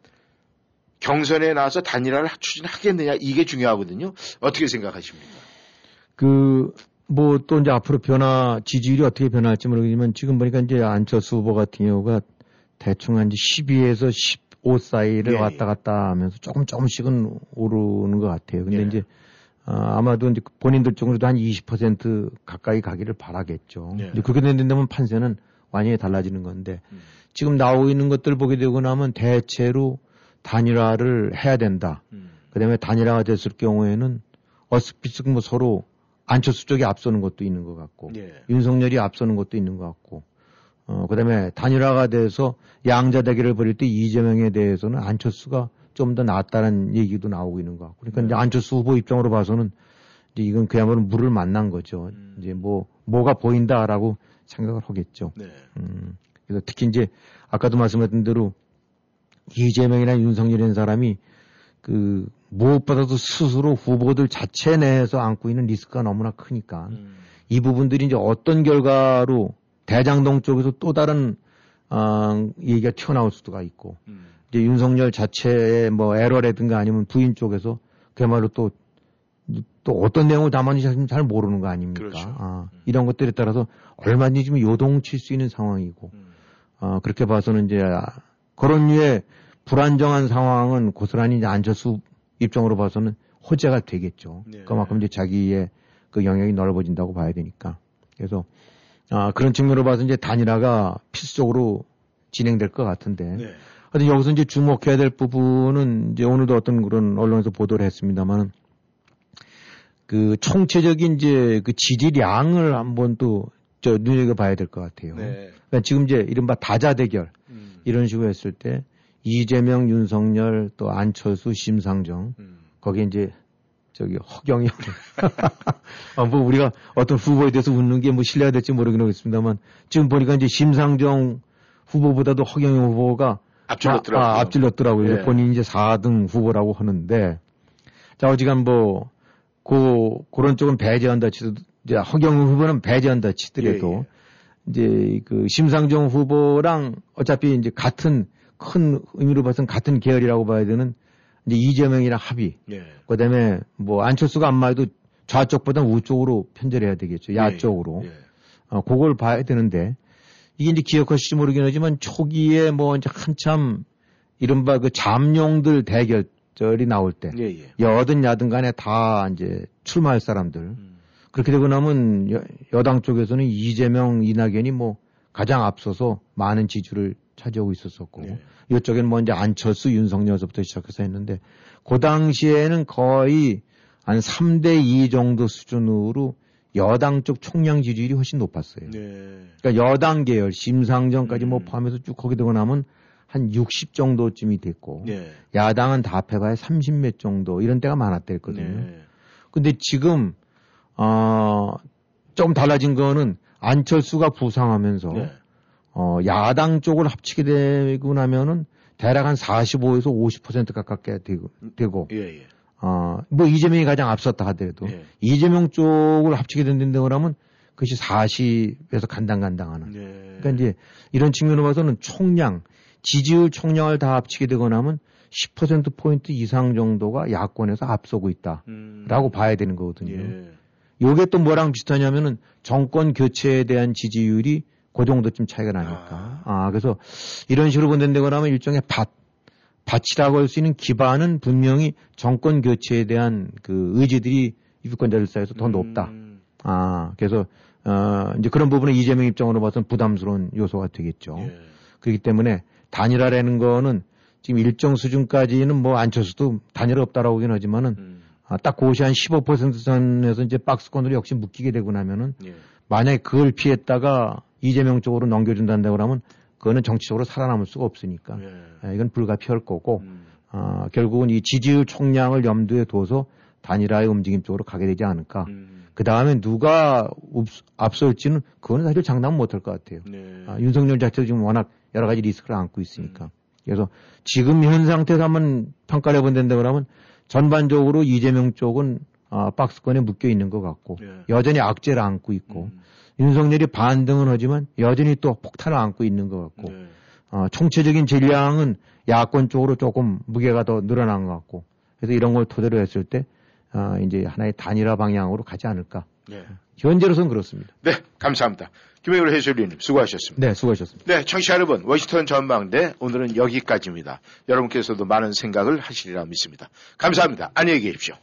경선에 나와서 단일화를 추진하겠느냐 이게 중요하거든요. 어떻게 생각하십니까? 그, 뭐, 또 이제 앞으로 변화, 지지율이 어떻게 변할지 모르겠지만 지금 보니까 이제 안철수 후보 같은 경우가 대충 한 12에서 15 사이를 예, 왔다 갔다 하면서 조금 조금씩은 오르는 것 같아요. 근데 예. 이제, 아, 아마도 이제 본인들 쪽으로도 한 20% 가까이 가기를 바라겠죠. 예. 그렇게 된다면 판세는 완전히 달라지는 건데 음. 지금 나오고 있는 것들 보게 되고 나면 대체로 단일화를 해야 된다. 음. 그 다음에 단일화가 됐을 경우에는 어스피스 뭐 서로 안철수 쪽이 앞서는 것도 있는 것 같고 예. 윤석열이 앞서는 것도 있는 것 같고 어 그다음에 단일화가 돼서 양자 대결을 벌일 때 이재명에 대해서는 안철수가 좀 더 낫다는 얘기도 나오고 있는 것 같고 그러니까 이제 안철수 후보 입장으로 봐서는 이제 이건 그야말로 물을 만난 거죠 이제 뭐 뭐가 보인다라고 생각을 하겠죠 네. 음 그래서 특히 이제 아까도 말씀하신 대로 이재명이나 윤석열이라는 사람이 그 무엇보다도 스스로 후보들 자체 내에서 안고 있는 리스크가 너무나 크니까 음. 이 부분들이 이제 어떤 결과로 대장동 쪽에서 또 다른 어, 얘기가 튀어나올 수가 있고 음. 이제 윤석열 자체의 뭐 에러라든가 아니면 부인 쪽에서 그야말로 또, 또 어떤 내용을 담았는지 잘 모르는 거 아닙니까? 그렇죠. 아, 이런 것들에 따라서 얼마든지 지금 요동칠 수 있는 상황이고, 음. 어, 그렇게 봐서는 이제 아, 그런 류의 불안정한 상황은 고스란히 이제 안철수 입장으로 봐서는 호재가 되겠죠. 네. 그만큼 이제 자기의 그 영역이 넓어진다고 봐야 되니까. 그래서 아, 그런 측면으로 봐서 이제 단일화가 필수적으로 진행될 것 같은데. 네. 하여튼 여기서 이제 주목해야 될 부분은 이제 오늘도 어떤 그런 언론에서 보도를 했습니다만은 그 총체적인 이제 그 지지량을 한번 또 저 눈여겨봐야 될 것 같아요. 네. 그러니까 지금 이제 이른바 다자 대결 음. 이런 식으로 했을 때 이재명, 윤석열 또 안철수, 심상정 음. 거기에 이제 저기 허경영 아, 뭐 우리가 어떤 후보에 대해서 웃는 게뭐 신뢰가 될지 모르긴 하겠습니다만 지금 보니까 이제 심상정 후보보다도 허경영 후보가 앞질렀더라고요. 아, 앞질렀더라고요. 예. 본인이 이제 4등 후보라고 하는데 자 어지간 뭐 그, 그런 쪽은 배제한다 치더라도 이제 허경영 후보는 배제한다 치더라도 이제 그 심상정 후보랑 어차피 이제 같은 큰 의미로 봐서는 같은 계열이라고 봐야 되는 이제 이재명이랑 합의. 예. 그다음에 뭐 안철수가 안 말도 좌쪽보다 우쪽으로 편절해야 되겠죠. 야 예, 쪽으로. 예. 어, 그걸 봐야 되는데 이게 이제 기억하실지 모르긴 하지만 초기에 뭐 이제 한참 이른바 그 잠룡들 대결절이 나올 때 예, 예. 여든 야든 간에 다 이제 출마할 사람들 음. 그렇게 되고 나면 여, 당 쪽에서는 이재명, 이낙연이 뭐 가장 앞서서 많은 지지를 차지하고 있었었고 예. 이쪽에는 뭐 이제 안철수, 윤석열서부터 시작해서 했는데 그 당시에는 거의 한 3대 2 정도 수준으로 여당 쪽 총량 지지율이 훨씬 높았어요. 네. 그러니까 여당 계열 심상정까지 뭐 음. 포함해서 쭉 거기 되고 나면 한 60 정도쯤이 됐고 예. 야당은 다 합해봐야 30 몇 정도 이런 때가 많았댔거든요. 네. 근데 지금 어, 좀 달라진 거는 안철수가 부상하면서 네. 어, 야당 쪽을 합치게 되고 나면은 대략 한 45에서 50% 가깝게 되고, 되고 예, 예. 어, 뭐 이재명이 가장 앞섰다 하더라도 예. 이재명 쪽을 합치게 된다고 그러면 그것이 40에서 간당간당하는. 네. 그러니까 이제 이런 측면으로 봐서는 총량, 지지율 총량을 다 합치게 되고 나면 10% 포인트 이상 정도가 야권에서 앞서고 있다라고 음. 봐야 되는 거거든요. 예. 요게 또 뭐랑 비슷하냐면은 정권 교체에 대한 지지율이 그 정도쯤 차이가 나니까. 아, 그래서 이런 식으로 본다고 하면 일종의 밭, 밭이라고 할 수 있는 기반은 분명히 정권 교체에 대한 그 의지들이 유권자들 사이에서 더 높다. 음. 아, 그래서, 어, 이제 그런 부분은 이재명 입장으로 봐서는 부담스러운 요소가 되겠죠. 예. 그렇기 때문에 단일화라는 거는 지금 일정 수준까지는 뭐 안철수도 단일화 없다라고 하긴 하지만은 음. 아, 딱 그것이 한15% 선에서 이제 박스권으로 역시 묶이게 되고 나면은 예. 만약에 그걸 피했다가 이재명 쪽으로 넘겨준다고 그러면 그거는 정치적으로 살아남을 수가 없으니까 예. 아, 이건 불가피할 거고 음. 아, 결국은 이 지지율 총량을 염두에 둬서 단일화의 움직임 쪽으로 가게 되지 않을까. 음. 그 다음에 누가 읍- 앞설지는 그거는 사실 장담 못할 것 같아요. 네. 아, 윤석열 자체도 지금 워낙 여러 가지 리스크를 안고 있으니까. 그래서 지금 현 상태에서 한번 평가를 해본다고 그러면 전반적으로 이재명 쪽은 아, 박스권에 묶여 있는 것 같고 예. 여전히 악재를 안고 있고 음. 윤석열이 반등은 하지만 여전히 또 폭탄을 안고 있는 것 같고 네. 어, 총체적인 전략은 야권 쪽으로 조금 무게가 더 늘어난 것 같고 그래서 이런 걸 토대로 했을 때 어, 이제 하나의 단일화 방향으로 가지 않을까 네. 현재로서는 그렇습니다. 네, 감사합니다. 김영일 해설위원님 수고하셨습니다. 네, 수고하셨습니다. 네, 청취자 여러분, 워싱턴 전망대 오늘은 여기까지입니다. 여러분께서도 많은 생각을 하시리라 믿습니다. 감사합니다. 안녕히 계십시오.